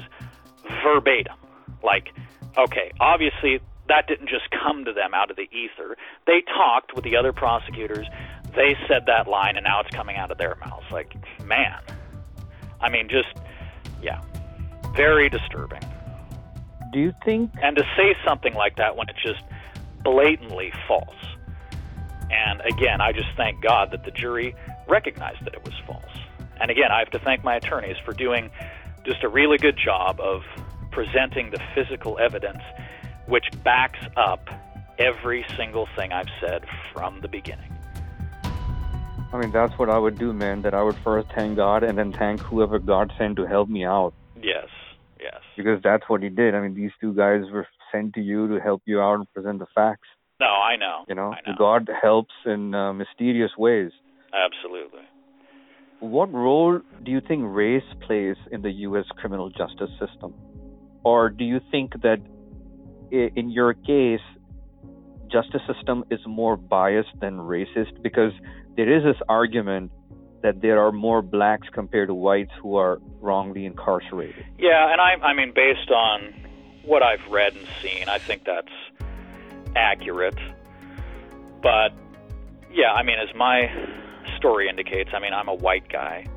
verbatim. Like, okay, obviously that didn't just come to them out of the ether. They talked with the other prosecutors. they said that line and now it's coming out of their mouths. Like, man. I mean, just, yeah, very disturbing. Do you think? And to say something like that when it's just blatantly false. And again, I just thank God that the jury recognized that it was false. And again, I have to thank my attorneys for doing just a really good job of presenting the physical evidence which backs up every single thing I've said from the beginning. I mean, that's what I would do, man. That I would first thank God and then thank whoever God sent to help me out. Yes, yes. Because that's what He did. I mean, these two guys were sent to you to help you out and present the facts. No, I know. You know, know. God helps in uh, mysterious ways. Absolutely. What role do you think race plays in the U.S. criminal justice system? Or do you think that in your case, justice system is more biased than racist? Because there is this argument that there are more blacks compared to whites who are wrongly incarcerated. Yeah, and I, I mean, based on what I've read and seen, I think that's accurate. But yeah, I mean, as my story indicates, I mean, I'm a white guy,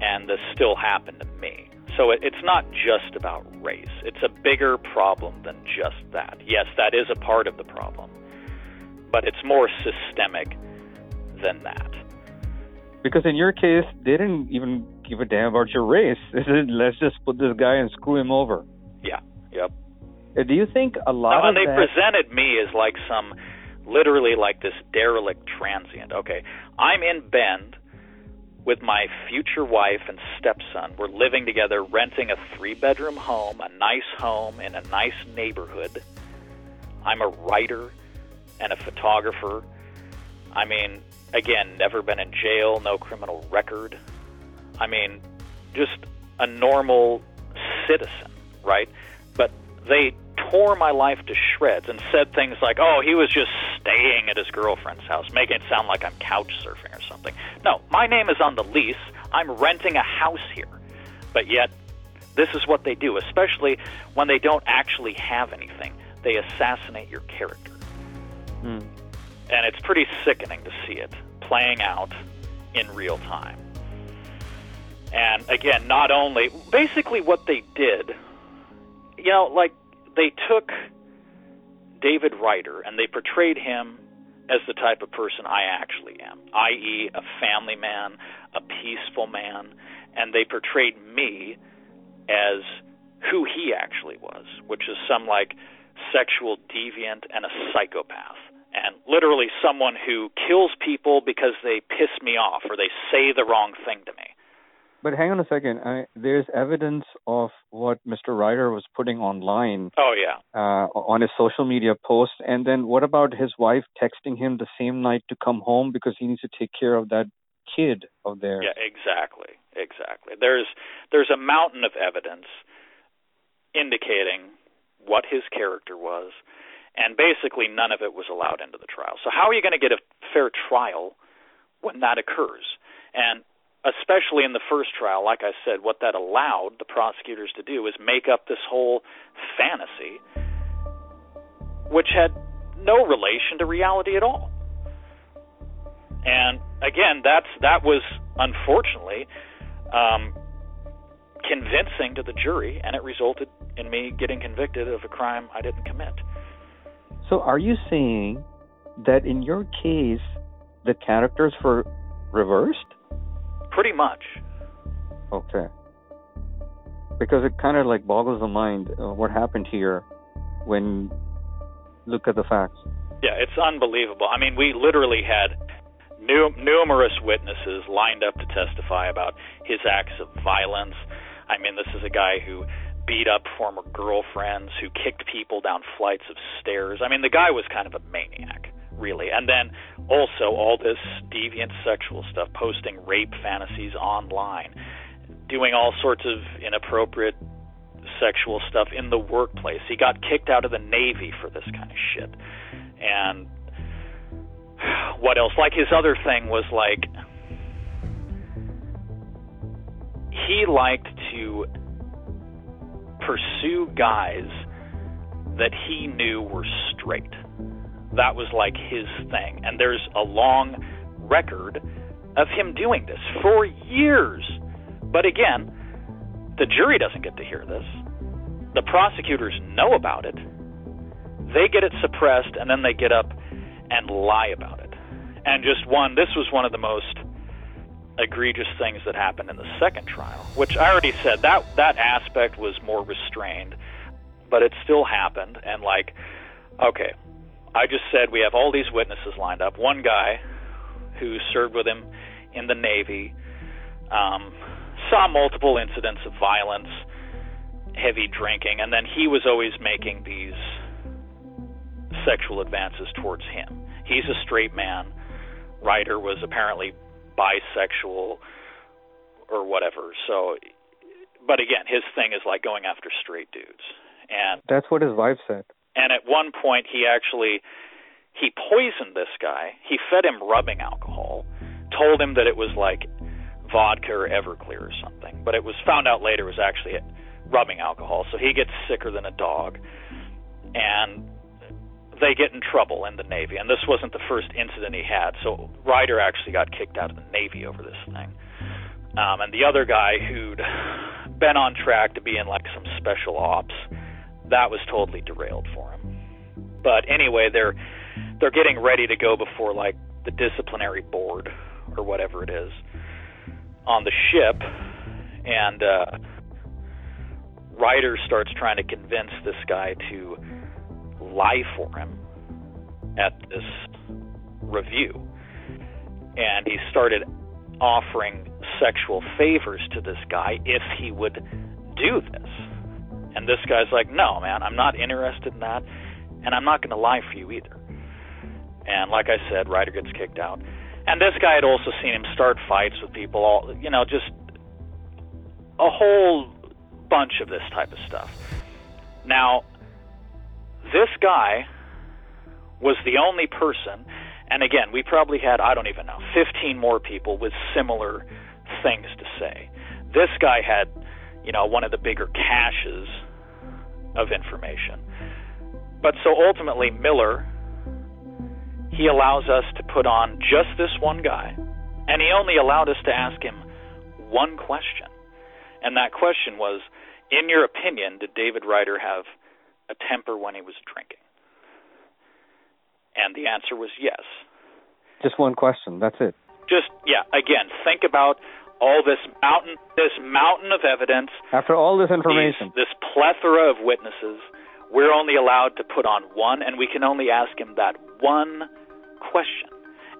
and this still happened to me. So it, it's not just about race. It's a bigger problem than just that. Yes, that is a part of the problem, but it's more systemic than that. Because in your case, they didn't even give a damn about your race. They said, let's just put this guy and screw him over. Yeah, yep. Uh, Do you think a lot now, of and they that... presented me as like some, literally like this derelict transient. Okay, I'm in Bend with my future wife and stepson. We're living together, renting a three bedroom home, a nice home in a nice neighborhood. I'm a writer and a photographer. I mean, again, never been in jail, no criminal record. I mean, just a normal citizen, right? But they tore my life to shreds and said things like, oh, he was just staying at his girlfriend's house, making it sound like I'm couch surfing or something. No, my name is on the lease. I'm renting a house here. But yet, this is what they do, especially when they don't actually have anything. They assassinate your character. Hmm. And it's pretty sickening to see it playing out in real time. And again, not only, basically what they did, you know, like they took David Ryder and they portrayed him as the type of person I actually am, i.e., a family man, a peaceful man, and they portrayed me as who he actually was, which is some like sexual deviant and a psychopath. And literally someone who kills people because they piss me off or they say the wrong thing to me. But hang on a second. I, there's evidence of what Mr. Ryder was putting online. Oh yeah. Uh, on his social media post, and then what about his wife texting him the same night to come home because he needs to take care of that kid of theirs? Yeah, exactly, exactly. There's there's a mountain of evidence indicating what his character was, and basically none of it was allowed into the trial. So how are you going to get a fair trial when that occurs? And especially in the first trial, like I said, what that allowed the prosecutors to do is make up this whole fantasy, which had no relation to reality at all. And again, that's that was unfortunately um, convincing to the jury, and it resulted in me getting convicted of a crime I didn't commit. So, are you saying that in your case, the characters were reversed? Pretty much. Okay. Because it kind of like boggles the mind uh, what happened here when look at the facts. Yeah, it's unbelievable. I mean, we literally had nu- numerous witnesses lined up to testify about his acts of violence. I mean, this is a guy who beat up former girlfriends, who kicked people down flights of stairs. I mean, the guy was kind of a maniac really. And then also all this deviant sexual stuff, posting rape fantasies online, doing all sorts of inappropriate sexual stuff in the workplace. He got kicked out of the Navy for this kind of shit. And what else? Like his other thing was like he liked to pursue guys that he knew were straight that was like his thing. And there's a long record of him doing this for years. But again, the jury doesn't get to hear this. The prosecutors know about it. They get it suppressed, and then they get up and lie about it. And just one, this was one of the most egregious things that happened in the second trial, which I already said that that aspect was more restrained, but it still happened. And like, okay, I just said we have all these witnesses lined up. One guy who served with him in the Navy um, saw multiple incidents of violence, heavy drinking, and then he was always making these sexual advances towards him. He's a straight man. Ryder was apparently bisexual or whatever. So, but again, his thing is like going after straight dudes. And that's what his wife said. And at one point, he actually he poisoned this guy. He fed him rubbing alcohol, told him that it was like vodka or Everclear or something, but it was found out later it was actually rubbing alcohol. So he gets sicker than a dog, and they get in trouble in the Navy. And this wasn't the first incident he had. So Ryder actually got kicked out of the Navy over this thing. Um, and the other guy who'd been on track to be in like some special ops, that was totally derailed for him. But anyway, they're they're getting ready to go before like the disciplinary board or whatever it is on the ship, and uh, Ryder starts trying to convince this guy to lie for him at this review. And he started offering sexual favors to this guy if he would do this. And this guy's like, no, man, I'm not interested in that, and I'm not going to lie for you either. And like I said, Ryder gets kicked out. And this guy had also seen him start fights with people, all you know, just a whole bunch of this type of stuff. Now, this guy was the only person, and again, we probably had, I don't even know, 15 more people with similar things to say. This guy had, you know, one of the bigger caches of information. But so ultimately, Miller, he allows us to put on just this one guy, and he only allowed us to ask him one question. And that question was, in your opinion, did David Ryder have a temper when he was drinking? And the answer was yes. Just one question. That's it. Just yeah. Again, think about all this mountain, this mountain of evidence. After all this information, these, this plethora of witnesses, we're only allowed to put on one, and we can only ask him that one question.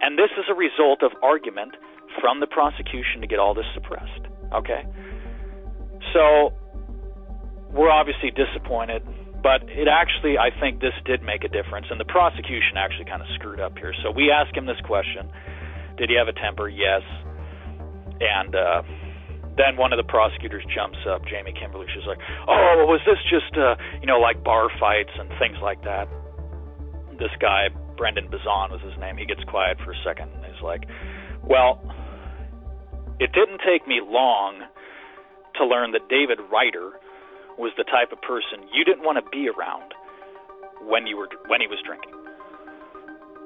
And this is a result of argument from the prosecution to get all this suppressed. Okay? So we're obviously disappointed but it actually, I think this did make a difference, and the prosecution actually kind of screwed up here. So we asked him this question Did he have a temper? Yes. And uh, then one of the prosecutors jumps up, Jamie Kimberly. She's like, Oh, was this just, uh, you know, like bar fights and things like that? This guy, Brendan Bazan was his name, he gets quiet for a second and he's like, Well, it didn't take me long to learn that David Ryder was the type of person you didn't want to be around when you were when he was drinking.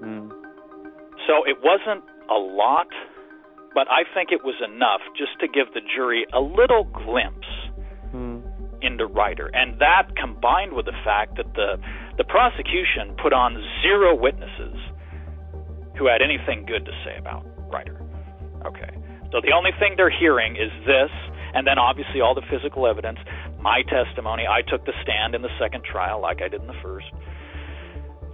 Mm. So it wasn't a lot, but I think it was enough just to give the jury a little glimpse mm. into Ryder, and that combined with the fact that the the prosecution put on zero witnesses who had anything good to say about Ryder. Okay. So the only thing they're hearing is this, and then obviously all the physical evidence my testimony. I took the stand in the second trial, like I did in the first.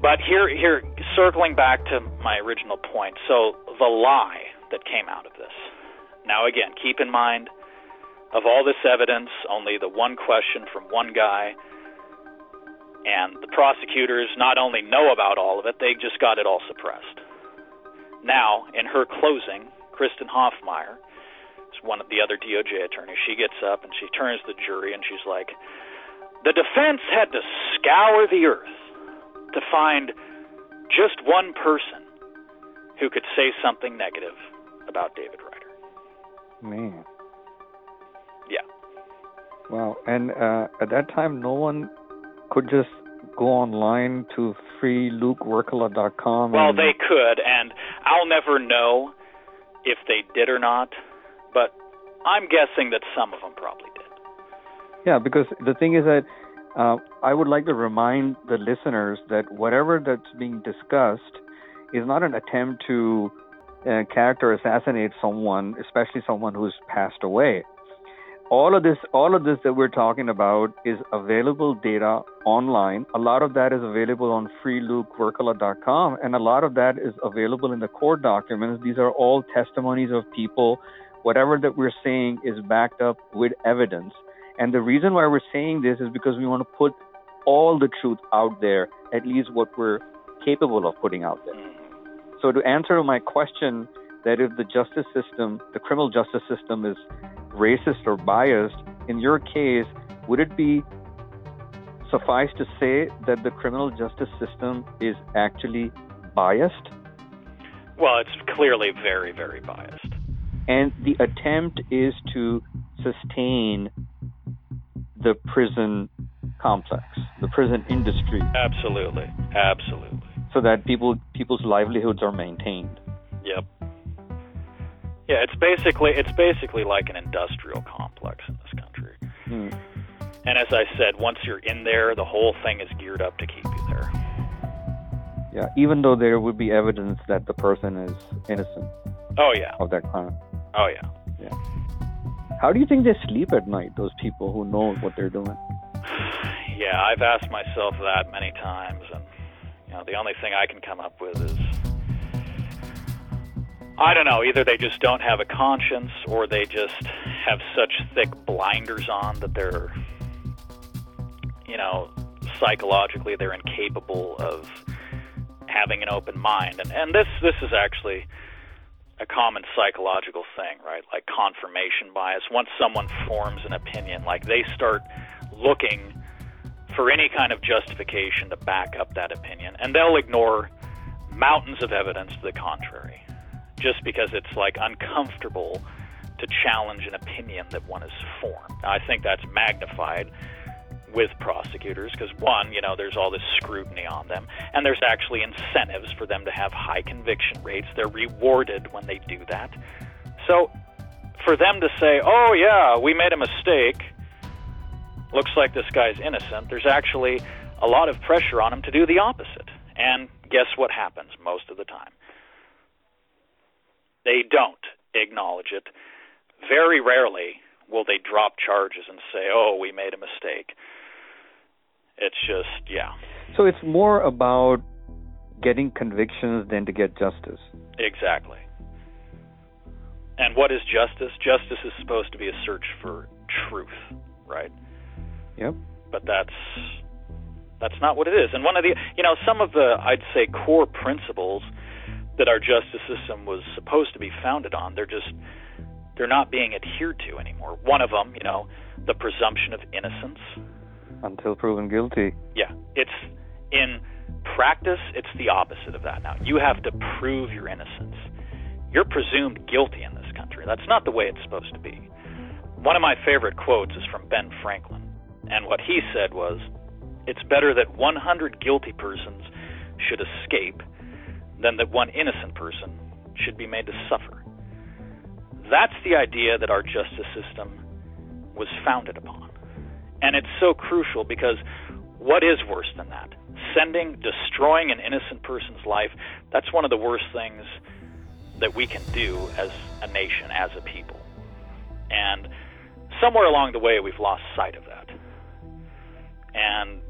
But here, here, circling back to my original point. So the lie that came out of this. Now, again, keep in mind, of all this evidence, only the one question from one guy, and the prosecutors not only know about all of it, they just got it all suppressed. Now, in her closing, Kristen Hoffmeyer one of the other DOJ attorneys. She gets up and she turns to the jury and she's like, The defense had to scour the earth to find just one person who could say something negative about David Ryder. Man. Yeah. Wow. And uh, at that time, no one could just go online to freelukewirkkala.com. Well, they could, and I'll never know if they did or not, but I'm guessing that some of them probably did. Yeah, because the thing is that uh, I would like to remind the listeners that whatever that's being discussed is not an attempt to uh, character assassinate someone, especially someone who's passed away. All of this, all of this that we're talking about is available data online. A lot of that is available on freelukewirkkala.com, and a lot of that is available in the court documents. These are all testimonies of people. Whatever that we're saying is backed up with evidence. And the reason why we're saying this is because we want to put all the truth out there, at least what we're capable of putting out there. So to answer my question that if the justice system, the criminal justice system is racist or biased, in your case, would it be suffice to say that the criminal justice system is actually biased? Well, it's clearly very, very biased. And the attempt is to sustain the prison complex, the prison industry. Absolutely. Absolutely so that people people's livelihoods are maintained. Yep. Yeah, it's basically it's basically like an industrial complex in this country. Hmm. And as I said, once you're in there, the whole thing is geared up to keep you there. Yeah, even though there would be evidence that the person is innocent. Oh yeah. Of that crime. Oh yeah. Yeah. How do you think they sleep at night? Those people who know what they're doing. Yeah, I've asked myself that many times, and know, the only thing I can come up with is I don't know, either they just don't have a conscience or they just have such thick blinders on that they're you know, psychologically they're incapable of having an open mind. And and this this is actually a common psychological thing, right? Like confirmation bias. Once someone forms an opinion, like they start looking for any kind of justification to back up that opinion, and they'll ignore mountains of evidence to the contrary, just because it's like uncomfortable to challenge an opinion that one has formed. I think that's magnified with prosecutors because one, you know, there's all this scrutiny on them, and there's actually incentives for them to have high conviction rates. They're rewarded when they do that. So, for them to say, "Oh yeah, we made a mistake," looks like this guy's innocent, there's actually a lot of pressure on him to do the opposite. And guess what happens most of the time? They don't acknowledge it. Very rarely will they drop charges and say, oh, we made a mistake. It's just, yeah. So it's more about getting convictions than to get justice. Exactly. And what is justice? Justice is supposed to be a search for truth, right? Yep. But that's that's not what it is. And one of the you know some of the I'd say core principles that our justice system was supposed to be founded on, they're just they're not being adhered to anymore. One of them, you know, the presumption of innocence until proven guilty. Yeah, it's in practice it's the opposite of that now. You have to prove your innocence. You're presumed guilty in this country. That's not the way it's supposed to be. One of my favorite quotes is from Ben Franklin. And what he said was, it's better that 100 guilty persons should escape than that one innocent person should be made to suffer. That's the idea that our justice system was founded upon. And it's so crucial because what is worse than that? Sending, destroying an innocent person's life, that's one of the worst things that we can do as a nation, as a people. And somewhere along the way, we've lost sight of that. And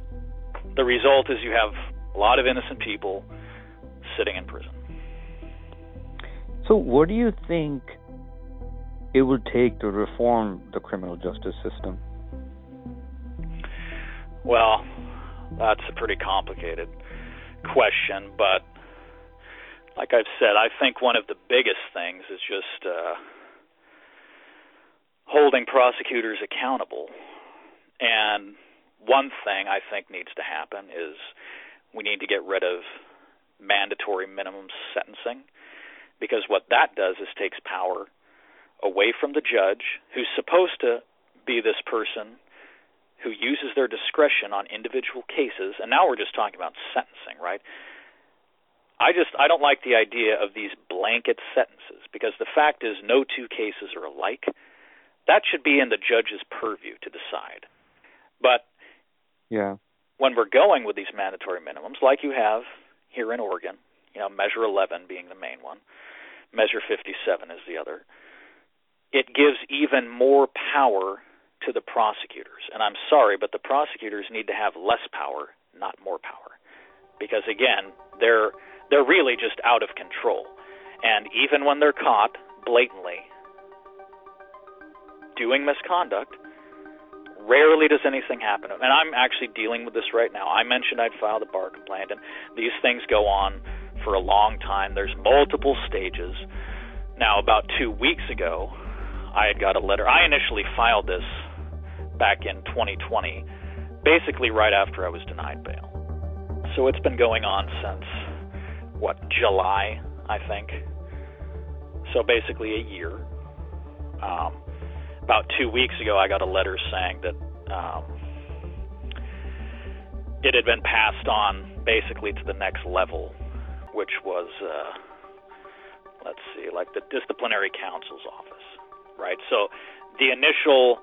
the result is you have a lot of innocent people sitting in prison. So, what do you think it would take to reform the criminal justice system? Well, that's a pretty complicated question, but like I've said, I think one of the biggest things is just uh, holding prosecutors accountable. And one thing I think needs to happen is we need to get rid of mandatory minimum sentencing because what that does is takes power away from the judge who's supposed to be this person who uses their discretion on individual cases and now we're just talking about sentencing right I just I don't like the idea of these blanket sentences because the fact is no two cases are alike. That should be in the judge's purview to decide. But yeah, when we're going with these mandatory minimums, like you have here in Oregon, you know, Measure 11 being the main one, Measure 57 is the other. It gives even more power to the prosecutors. And I'm sorry, but the prosecutors need to have less power, not more power. Because again, they're they're really just out of control. And even when they're caught blatantly doing misconduct, rarely does anything happen. And I'm actually dealing with this right now. I mentioned I'd filed a bar complaint, and these things go on for a long time. There's multiple stages. Now, about two weeks ago, I had got a letter. I initially filed this back in 2020, basically right after I was denied bail. So it's been going on since, what, July, I think. So basically a year. Um, about two weeks ago, I got a letter saying that um, it had been passed on basically to the next level, which was, uh, let's see, like the disciplinary counsel's office, right? So the initial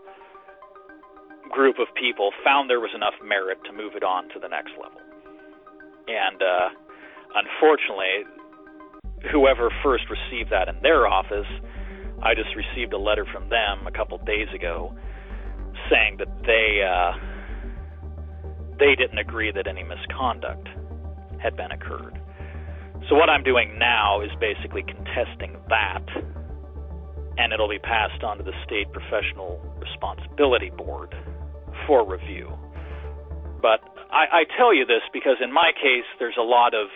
group of people found there was enough merit to move it on to the next level. And uh, unfortunately, whoever first received that in their office, I just received a letter from them a couple days ago saying that they uh, they didn't agree that any misconduct had been occurred. So what I'm doing now is basically contesting that, and it'll be passed on to the state professional responsibility board for review. But I, I tell you this because in my case, there's a lot of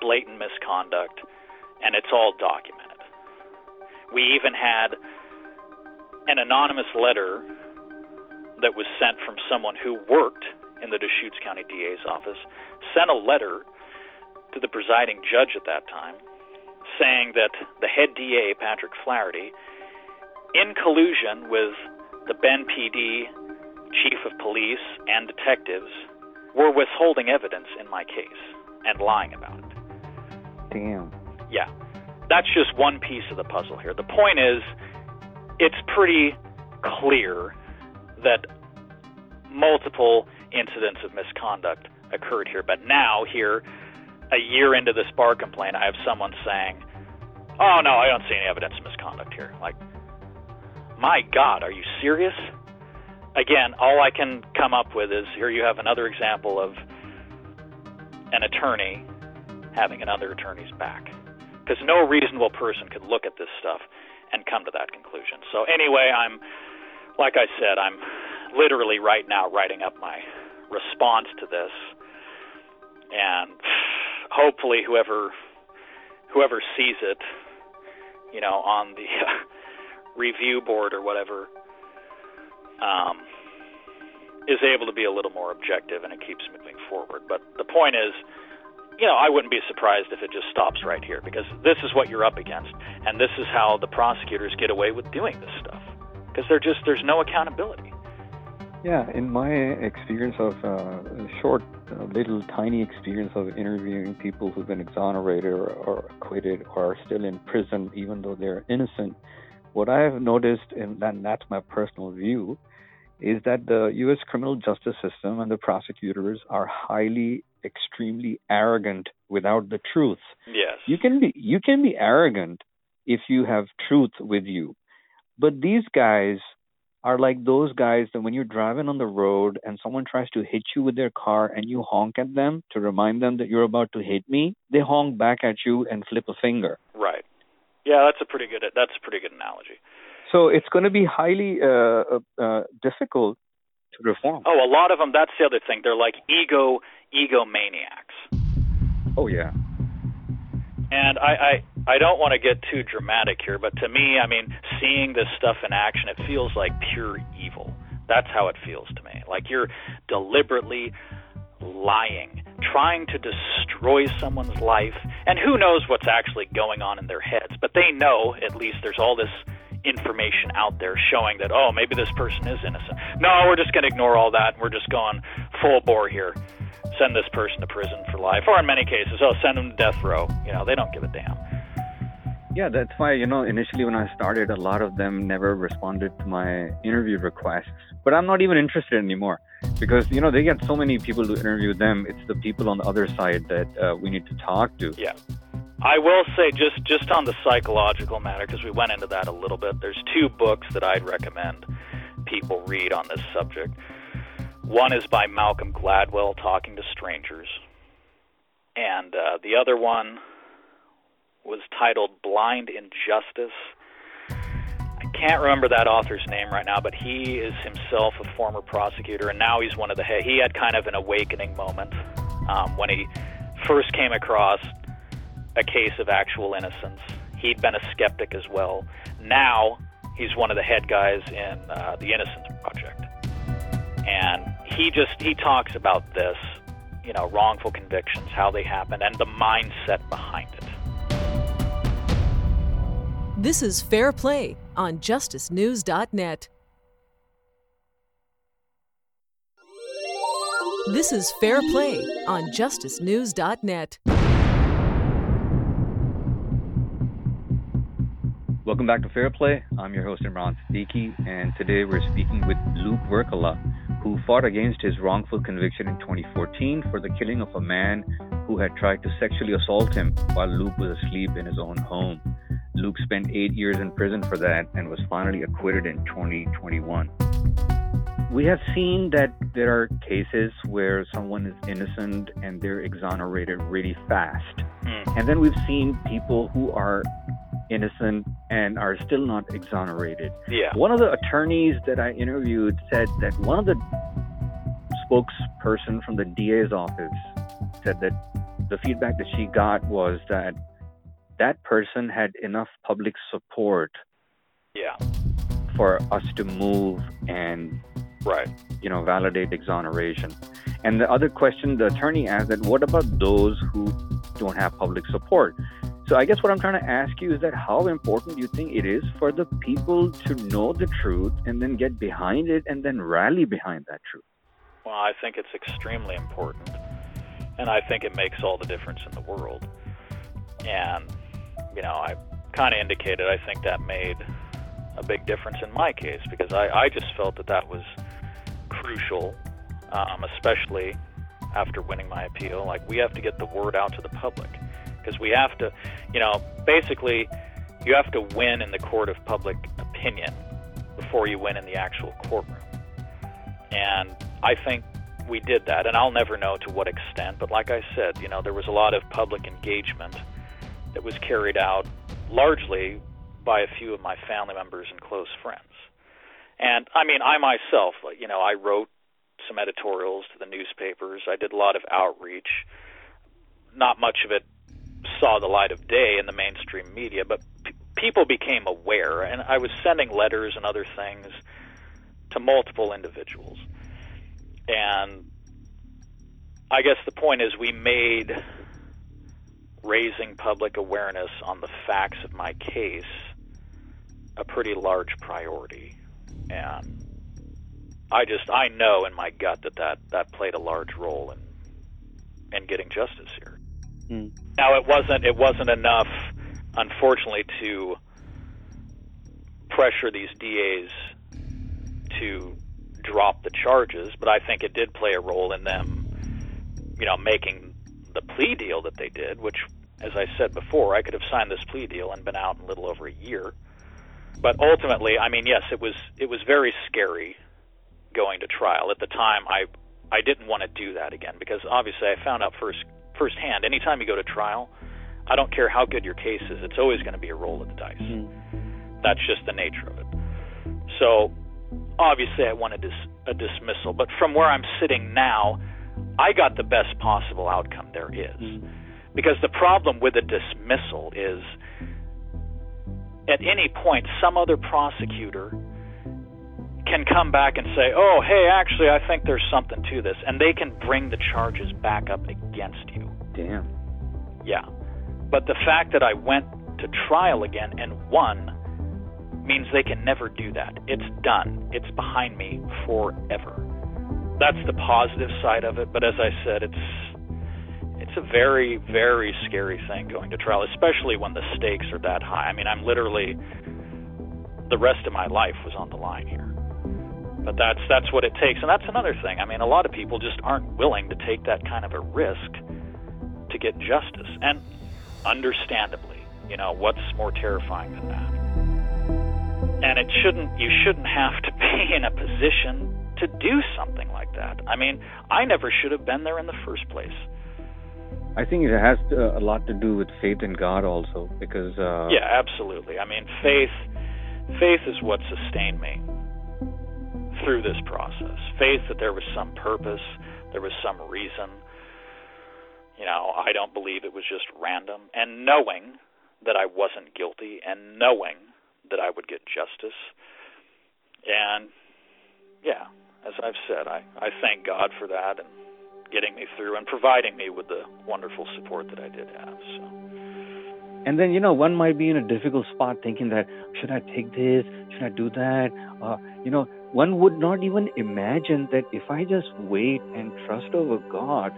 blatant misconduct, and it's all documented. We even had an anonymous letter that was sent from someone who worked in the Deschutes County DA's office, sent a letter to the presiding judge at that time saying that the head DA, Patrick Flaherty, in collusion with the Bend PD chief of police and detectives were withholding evidence in my case and lying about it. Damn. Yeah. That's just one piece of the puzzle here. The point is, it's pretty clear that multiple incidents of misconduct occurred here. But now, here, a year into this bar complaint, I have someone saying, Oh, no, I don't see any evidence of misconduct here. Like, my God, are you serious? again, all I can come up with is here you have another example of an attorney having another attorney's back. Because no reasonable person could look at this stuff and come to that conclusion. So, anyway, I'm, like I said, I'm literally right now writing up my response to this. And hopefully, whoever whoever sees it, you know, on the review board or whatever, um, is able to be a little more objective and it keeps moving forward. But the point is, you know, I wouldn't be surprised if it just stops right here because this is what you're up against, and this is how the prosecutors get away with doing this stuff because they're just there's no accountability. Yeah, in my experience of uh, short, uh, little tiny experience of interviewing people who've been exonerated or, or acquitted or are still in prison even though they're innocent, what I have noticed, and that's my personal view, is that the U.S. criminal justice system and the prosecutors are highly, extremely arrogant without the truth. Yes. You can be you can be arrogant if you have truth with you, but these guys are like those guys that when you're driving on the road and someone tries to hit you with their car and you honk at them to remind them that you're about to hit me, they honk back at you and flip a finger. Right. Yeah, that's a pretty good that's a pretty good analogy. So it's going to be highly uh, uh, uh, difficult to reform. Oh, a lot of them. That's the other thing. They're like ego egomaniacs. Oh yeah. And I, I I don't want to get too dramatic here, but to me, I mean, seeing this stuff in action, it feels like pure evil. That's how it feels to me. Like you're deliberately lying, trying to destroy someone's life, and who knows what's actually going on in their heads. But they know, at least, there's all this information out there showing that, oh, maybe this person is innocent. No, we're just going to ignore all that. And we're just going full bore here. send this person to prison for life, or in many cases, oh, send them to death row. You know, they don't give a damn. Yeah, that's why, you know, initially when I started, a lot of them never responded to my interview requests. But I'm not even interested anymore because, you know, they get so many people to interview them. It's the people on the other side that uh, we need to talk to. Yeah. I will say, just, just on the psychological matter, because we went into that a little bit, there's two books that I'd recommend people read on this subject. One is by Malcolm Gladwell, Talking to Strangers. And uh, the other one was titled Blind Injustice. I can't remember that author's name right now, but he is himself a former prosecutor, and now he's one of the. He had kind of an awakening moment um, when he first came across a case of actual innocence. He'd been a skeptic as well. Now he's one of the head guys in uh, the Innocence Project, and he just he talks about this, you know, wrongful convictions, how they happen, and the mindset behind it. This is Fair Play on justicenews.net. This is Fair Play on justicenews.net. Welcome back to Fair Play. I'm your host Imran Siddiqui, and today we're speaking with Luke Wirkkala, who fought against his wrongful conviction in 2014 for the killing of a man who had tried to sexually assault him while Luke was asleep in his own home. Luke spent eight years in prison for that and was finally acquitted in 2021. We have seen that there are cases where someone is innocent and they're exonerated really fast. Mm. And then we've seen people who are innocent and are still not exonerated. Yeah. One of the attorneys that I interviewed said that one of the spokesperson from the DA's office said that the feedback that she got was that that person had enough public support Yeah. for us to move and Right. you know validate exoneration. And the other question the attorney asked that what about those who don't have public support? So I guess what I'm trying to ask you is that how important do you think it is for the people to know the truth and then get behind it and then rally behind that truth? Well, I think it's extremely important, and I think it makes all the difference in the world. And you know, I kind of indicated I think that made a big difference in my case because I, I just felt that that was crucial, um, especially after winning my appeal. Like, we have to get the word out to the public because we have to, you know, basically, you have to win in the court of public opinion before you win in the actual courtroom. And I think we did that, and I'll never know to what extent, but like I said, you know, there was a lot of public engagement that was carried out largely by a few of my family members and close friends. And I mean, I myself, you know, I wrote some editorials to the newspapers. I did a lot of outreach. Not much of it saw the light of day in the mainstream media, but p- people became aware, and I was sending letters and other things to multiple individuals. And I guess the point is, we made raising public awareness on the facts of my case a pretty large priority. And I just I know in my gut that that, that played a large role in in getting justice here. Mm. Now it wasn't it wasn't enough, unfortunately, to pressure these DAs to drop the charges, but I think it did play a role in them, you know, making the plea deal that they did, which, as I said before, I could have signed this plea deal and been out in a little over a year. But ultimately, I mean, yes, it was it was very scary going to trial. At the time, I I didn't want to do that again because obviously I found out first firsthand. Anytime you go to trial, I don't care how good your case is, it's always going to be a roll of the dice. Mm-hmm. That's just the nature of it. So obviously, I wanted dis- a dismissal, but from where I'm sitting now, I got the best possible outcome there is. Mm-hmm. Because the problem with a dismissal is at any point, some other prosecutor can come back and say, oh, hey, actually, I think there's something to this. And they can bring the charges back up against you. Damn. Yeah. But the fact that I went to trial again and won means they can never do that. It's done. It's behind me forever. that's the positive side of it. But as I said, it's it's a very very scary thing going to trial, especially when the stakes are that high. I mean, I'm literally the rest of my life was on the line here. But that's that's what it takes, and that's another thing. I mean, a lot of people just aren't willing to take that kind of a risk to get justice, and understandably, you know, what's more terrifying than that? And it shouldn't you shouldn't have to be in a position to do something like that. I mean, I never should have been there in the first place. I think it has to, a lot to do with faith in God also, because uh, yeah, absolutely. I mean, faith faith is what sustained me through this process. Faith that there was some purpose, there was some reason. You know, I don't believe it was just random. And knowing that I wasn't guilty and knowing that I would get justice. And yeah, as I've said, I, I thank God for that and getting me through and providing me with the wonderful support that I did have. So. And then you know one might be in a difficult spot, thinking that should I take this? Should I do that? Uh, you know, one would not even imagine that if I just wait and trust over God,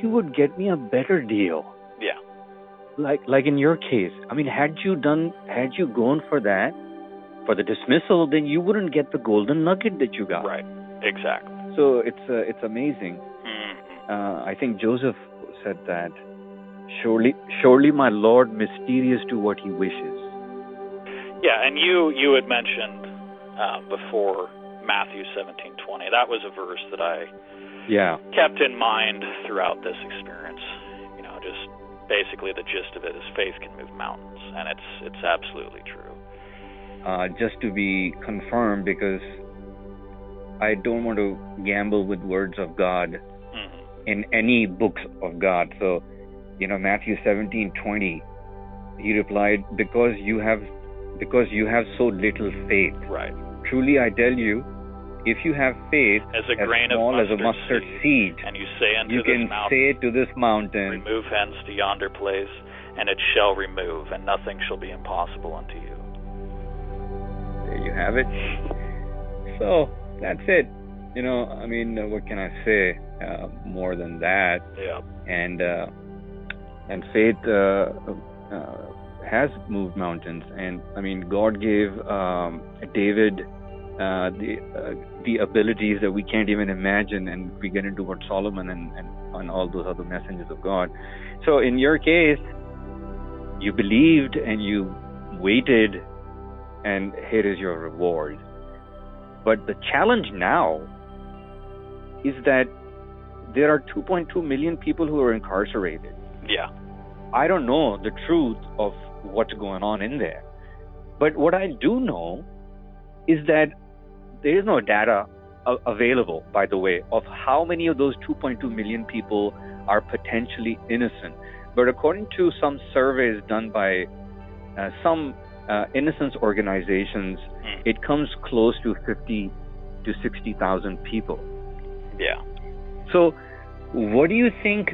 He would get me a better deal. Yeah. Like like in your case, I mean, had you done, had you gone for that, for the dismissal, then you wouldn't get the golden nugget that you got. Right. Exactly. So it's uh, it's amazing. Mm-hmm. Uh, I think Joseph said that. Surely, surely, my Lord, mysterious to what He wishes. Yeah, and you you had mentioned uh, before Matthew 17:20. That was a verse that I yeah kept in mind throughout this experience. You know, just basically the gist of it is faith can move mountains, and it's it's absolutely true. Uh, just to be confirmed, because I don't want to gamble with words of God mm-hmm. in any books of God. So, you know, Matthew 17:20, he replied, "Because you have, because you have so little faith." Right. Truly, I tell you, if you have faith as, a grain small of as a mustard seed, seed and you say unto you this can mountain, say to this mountain, remove hence to yonder place, and it shall remove, and nothing shall be impossible unto you. There you have it. So that's it. You know, I mean, uh, what can I say uh, more than that? Yeah. And uh, and faith uh, uh, has moved mountains, and I mean, God gave um, David uh, the the abilities that we can't even imagine, and we get into what Solomon and, and and all those other messengers of God. So in your case, you believed and you waited, and here is your reward. But the challenge now is that there are 2.2 million people who are incarcerated. Yeah. I don't know the truth of what's going on in there. But what I do know is that there is no data available, by the way, of how many of those 2.2 million people are potentially innocent. But according to some surveys done by uh, some uh, innocence organizations, mm. it comes close to 50 to 60,000 people. Yeah. So, what do you think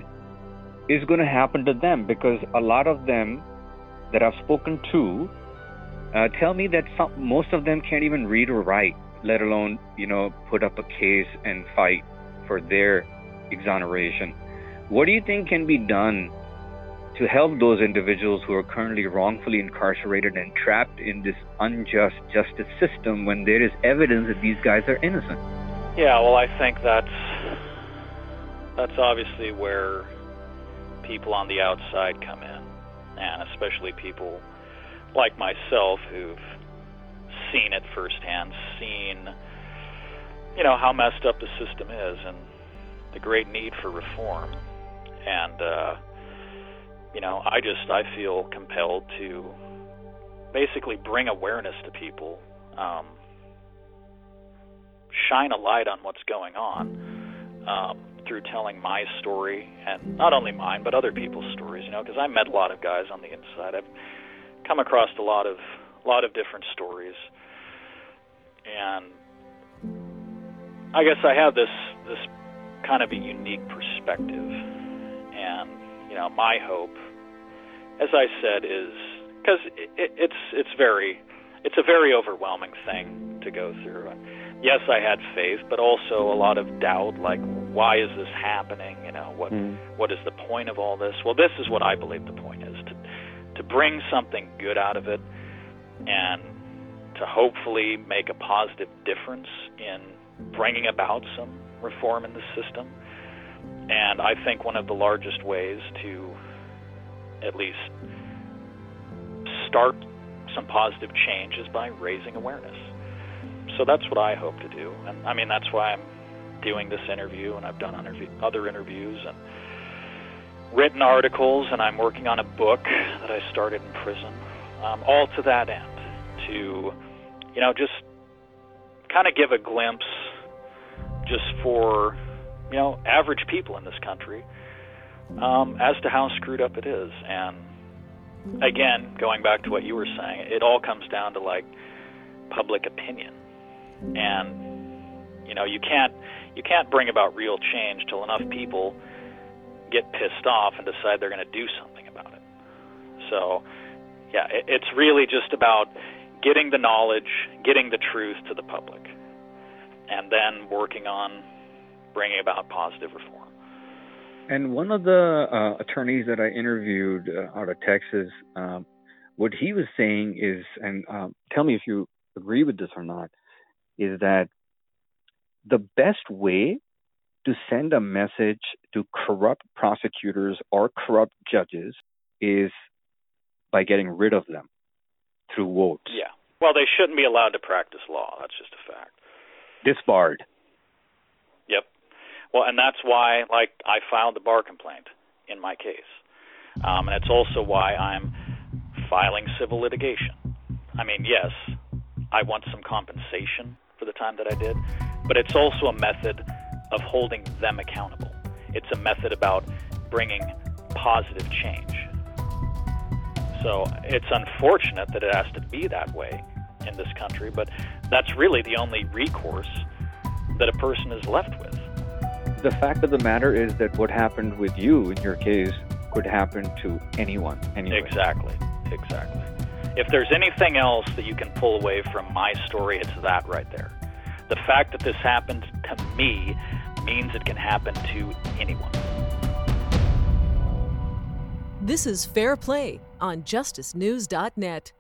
is going to happen to them? Because a lot of them that I've spoken to uh, tell me that some, most of them can't even read or write, let alone you know put up a case and fight for their exoneration. What do you think can be done to help those individuals who are currently wrongfully incarcerated and trapped in this unjust justice system when there is evidence that these guys are innocent? Yeah, well, I think that's that's obviously where people on the outside come in, and especially people like myself who've seen it firsthand, seen you know how messed up the system is and the great need for reform. And uh you know, I just I feel compelled to basically bring awareness to people, um, shine a light on what's going on um, through telling my story, and not only mine but other people's stories. You know, because I met a lot of guys on the inside. I've come across a lot of a lot of different stories, and I guess I have this this kind of a unique perspective, and you know, my hope, as I said, is because it, it's it's very it's a very overwhelming thing to go through. yes, I had faith, but also a lot of doubt. Like, why is this happening? You know, what mm. what is the point of all this? Well, this is what I believe the point is to to bring something good out of it, and to hopefully make a positive difference in bringing about some reform in the system. And I think one of the largest ways to at least start some positive change is by raising awareness. So that's what I hope to do. And I mean, that's why I'm doing this interview, and I've done other interviews and written articles, and I'm working on a book that I started in prison, um, all to that end, to, you know, just kind of give a glimpse just for, you know, average people in this country um, as to how screwed up it is. And again, going back to what you were saying, it all comes down to like public opinion, and you know, you can't you can't bring about real change till enough people get pissed off and decide they're going to do something about it. So, yeah, it, it's really just about getting the knowledge, getting the truth to the public, and then working on bringing about positive reform. And one of the uh, attorneys that I interviewed uh, out of Texas, um, what he was saying is, and um, tell me if you agree with this or not, is that the best way to send a message to corrupt prosecutors or corrupt judges is by getting rid of them through votes. Yeah. Well, they shouldn't be allowed to practice law. That's just a fact. Disbarred. Yep. Well, and that's why, like, I filed the bar complaint in my case, um, and it's also why I'm filing civil litigation. I mean, yes, I want some compensation for the time that I did, but it's also a method of holding them accountable. It's a method about bringing positive change. So it's unfortunate that it has to be that way in this country, but that's really the only recourse that a person is left with the fact of the matter is that what happened with you in your case could happen to anyone. Anyway. Exactly. Exactly. If there's anything else that you can pull away from my story, it's that right there. The fact that this happened to me means it can happen to anyone. This is Fair Play on justicenews.net.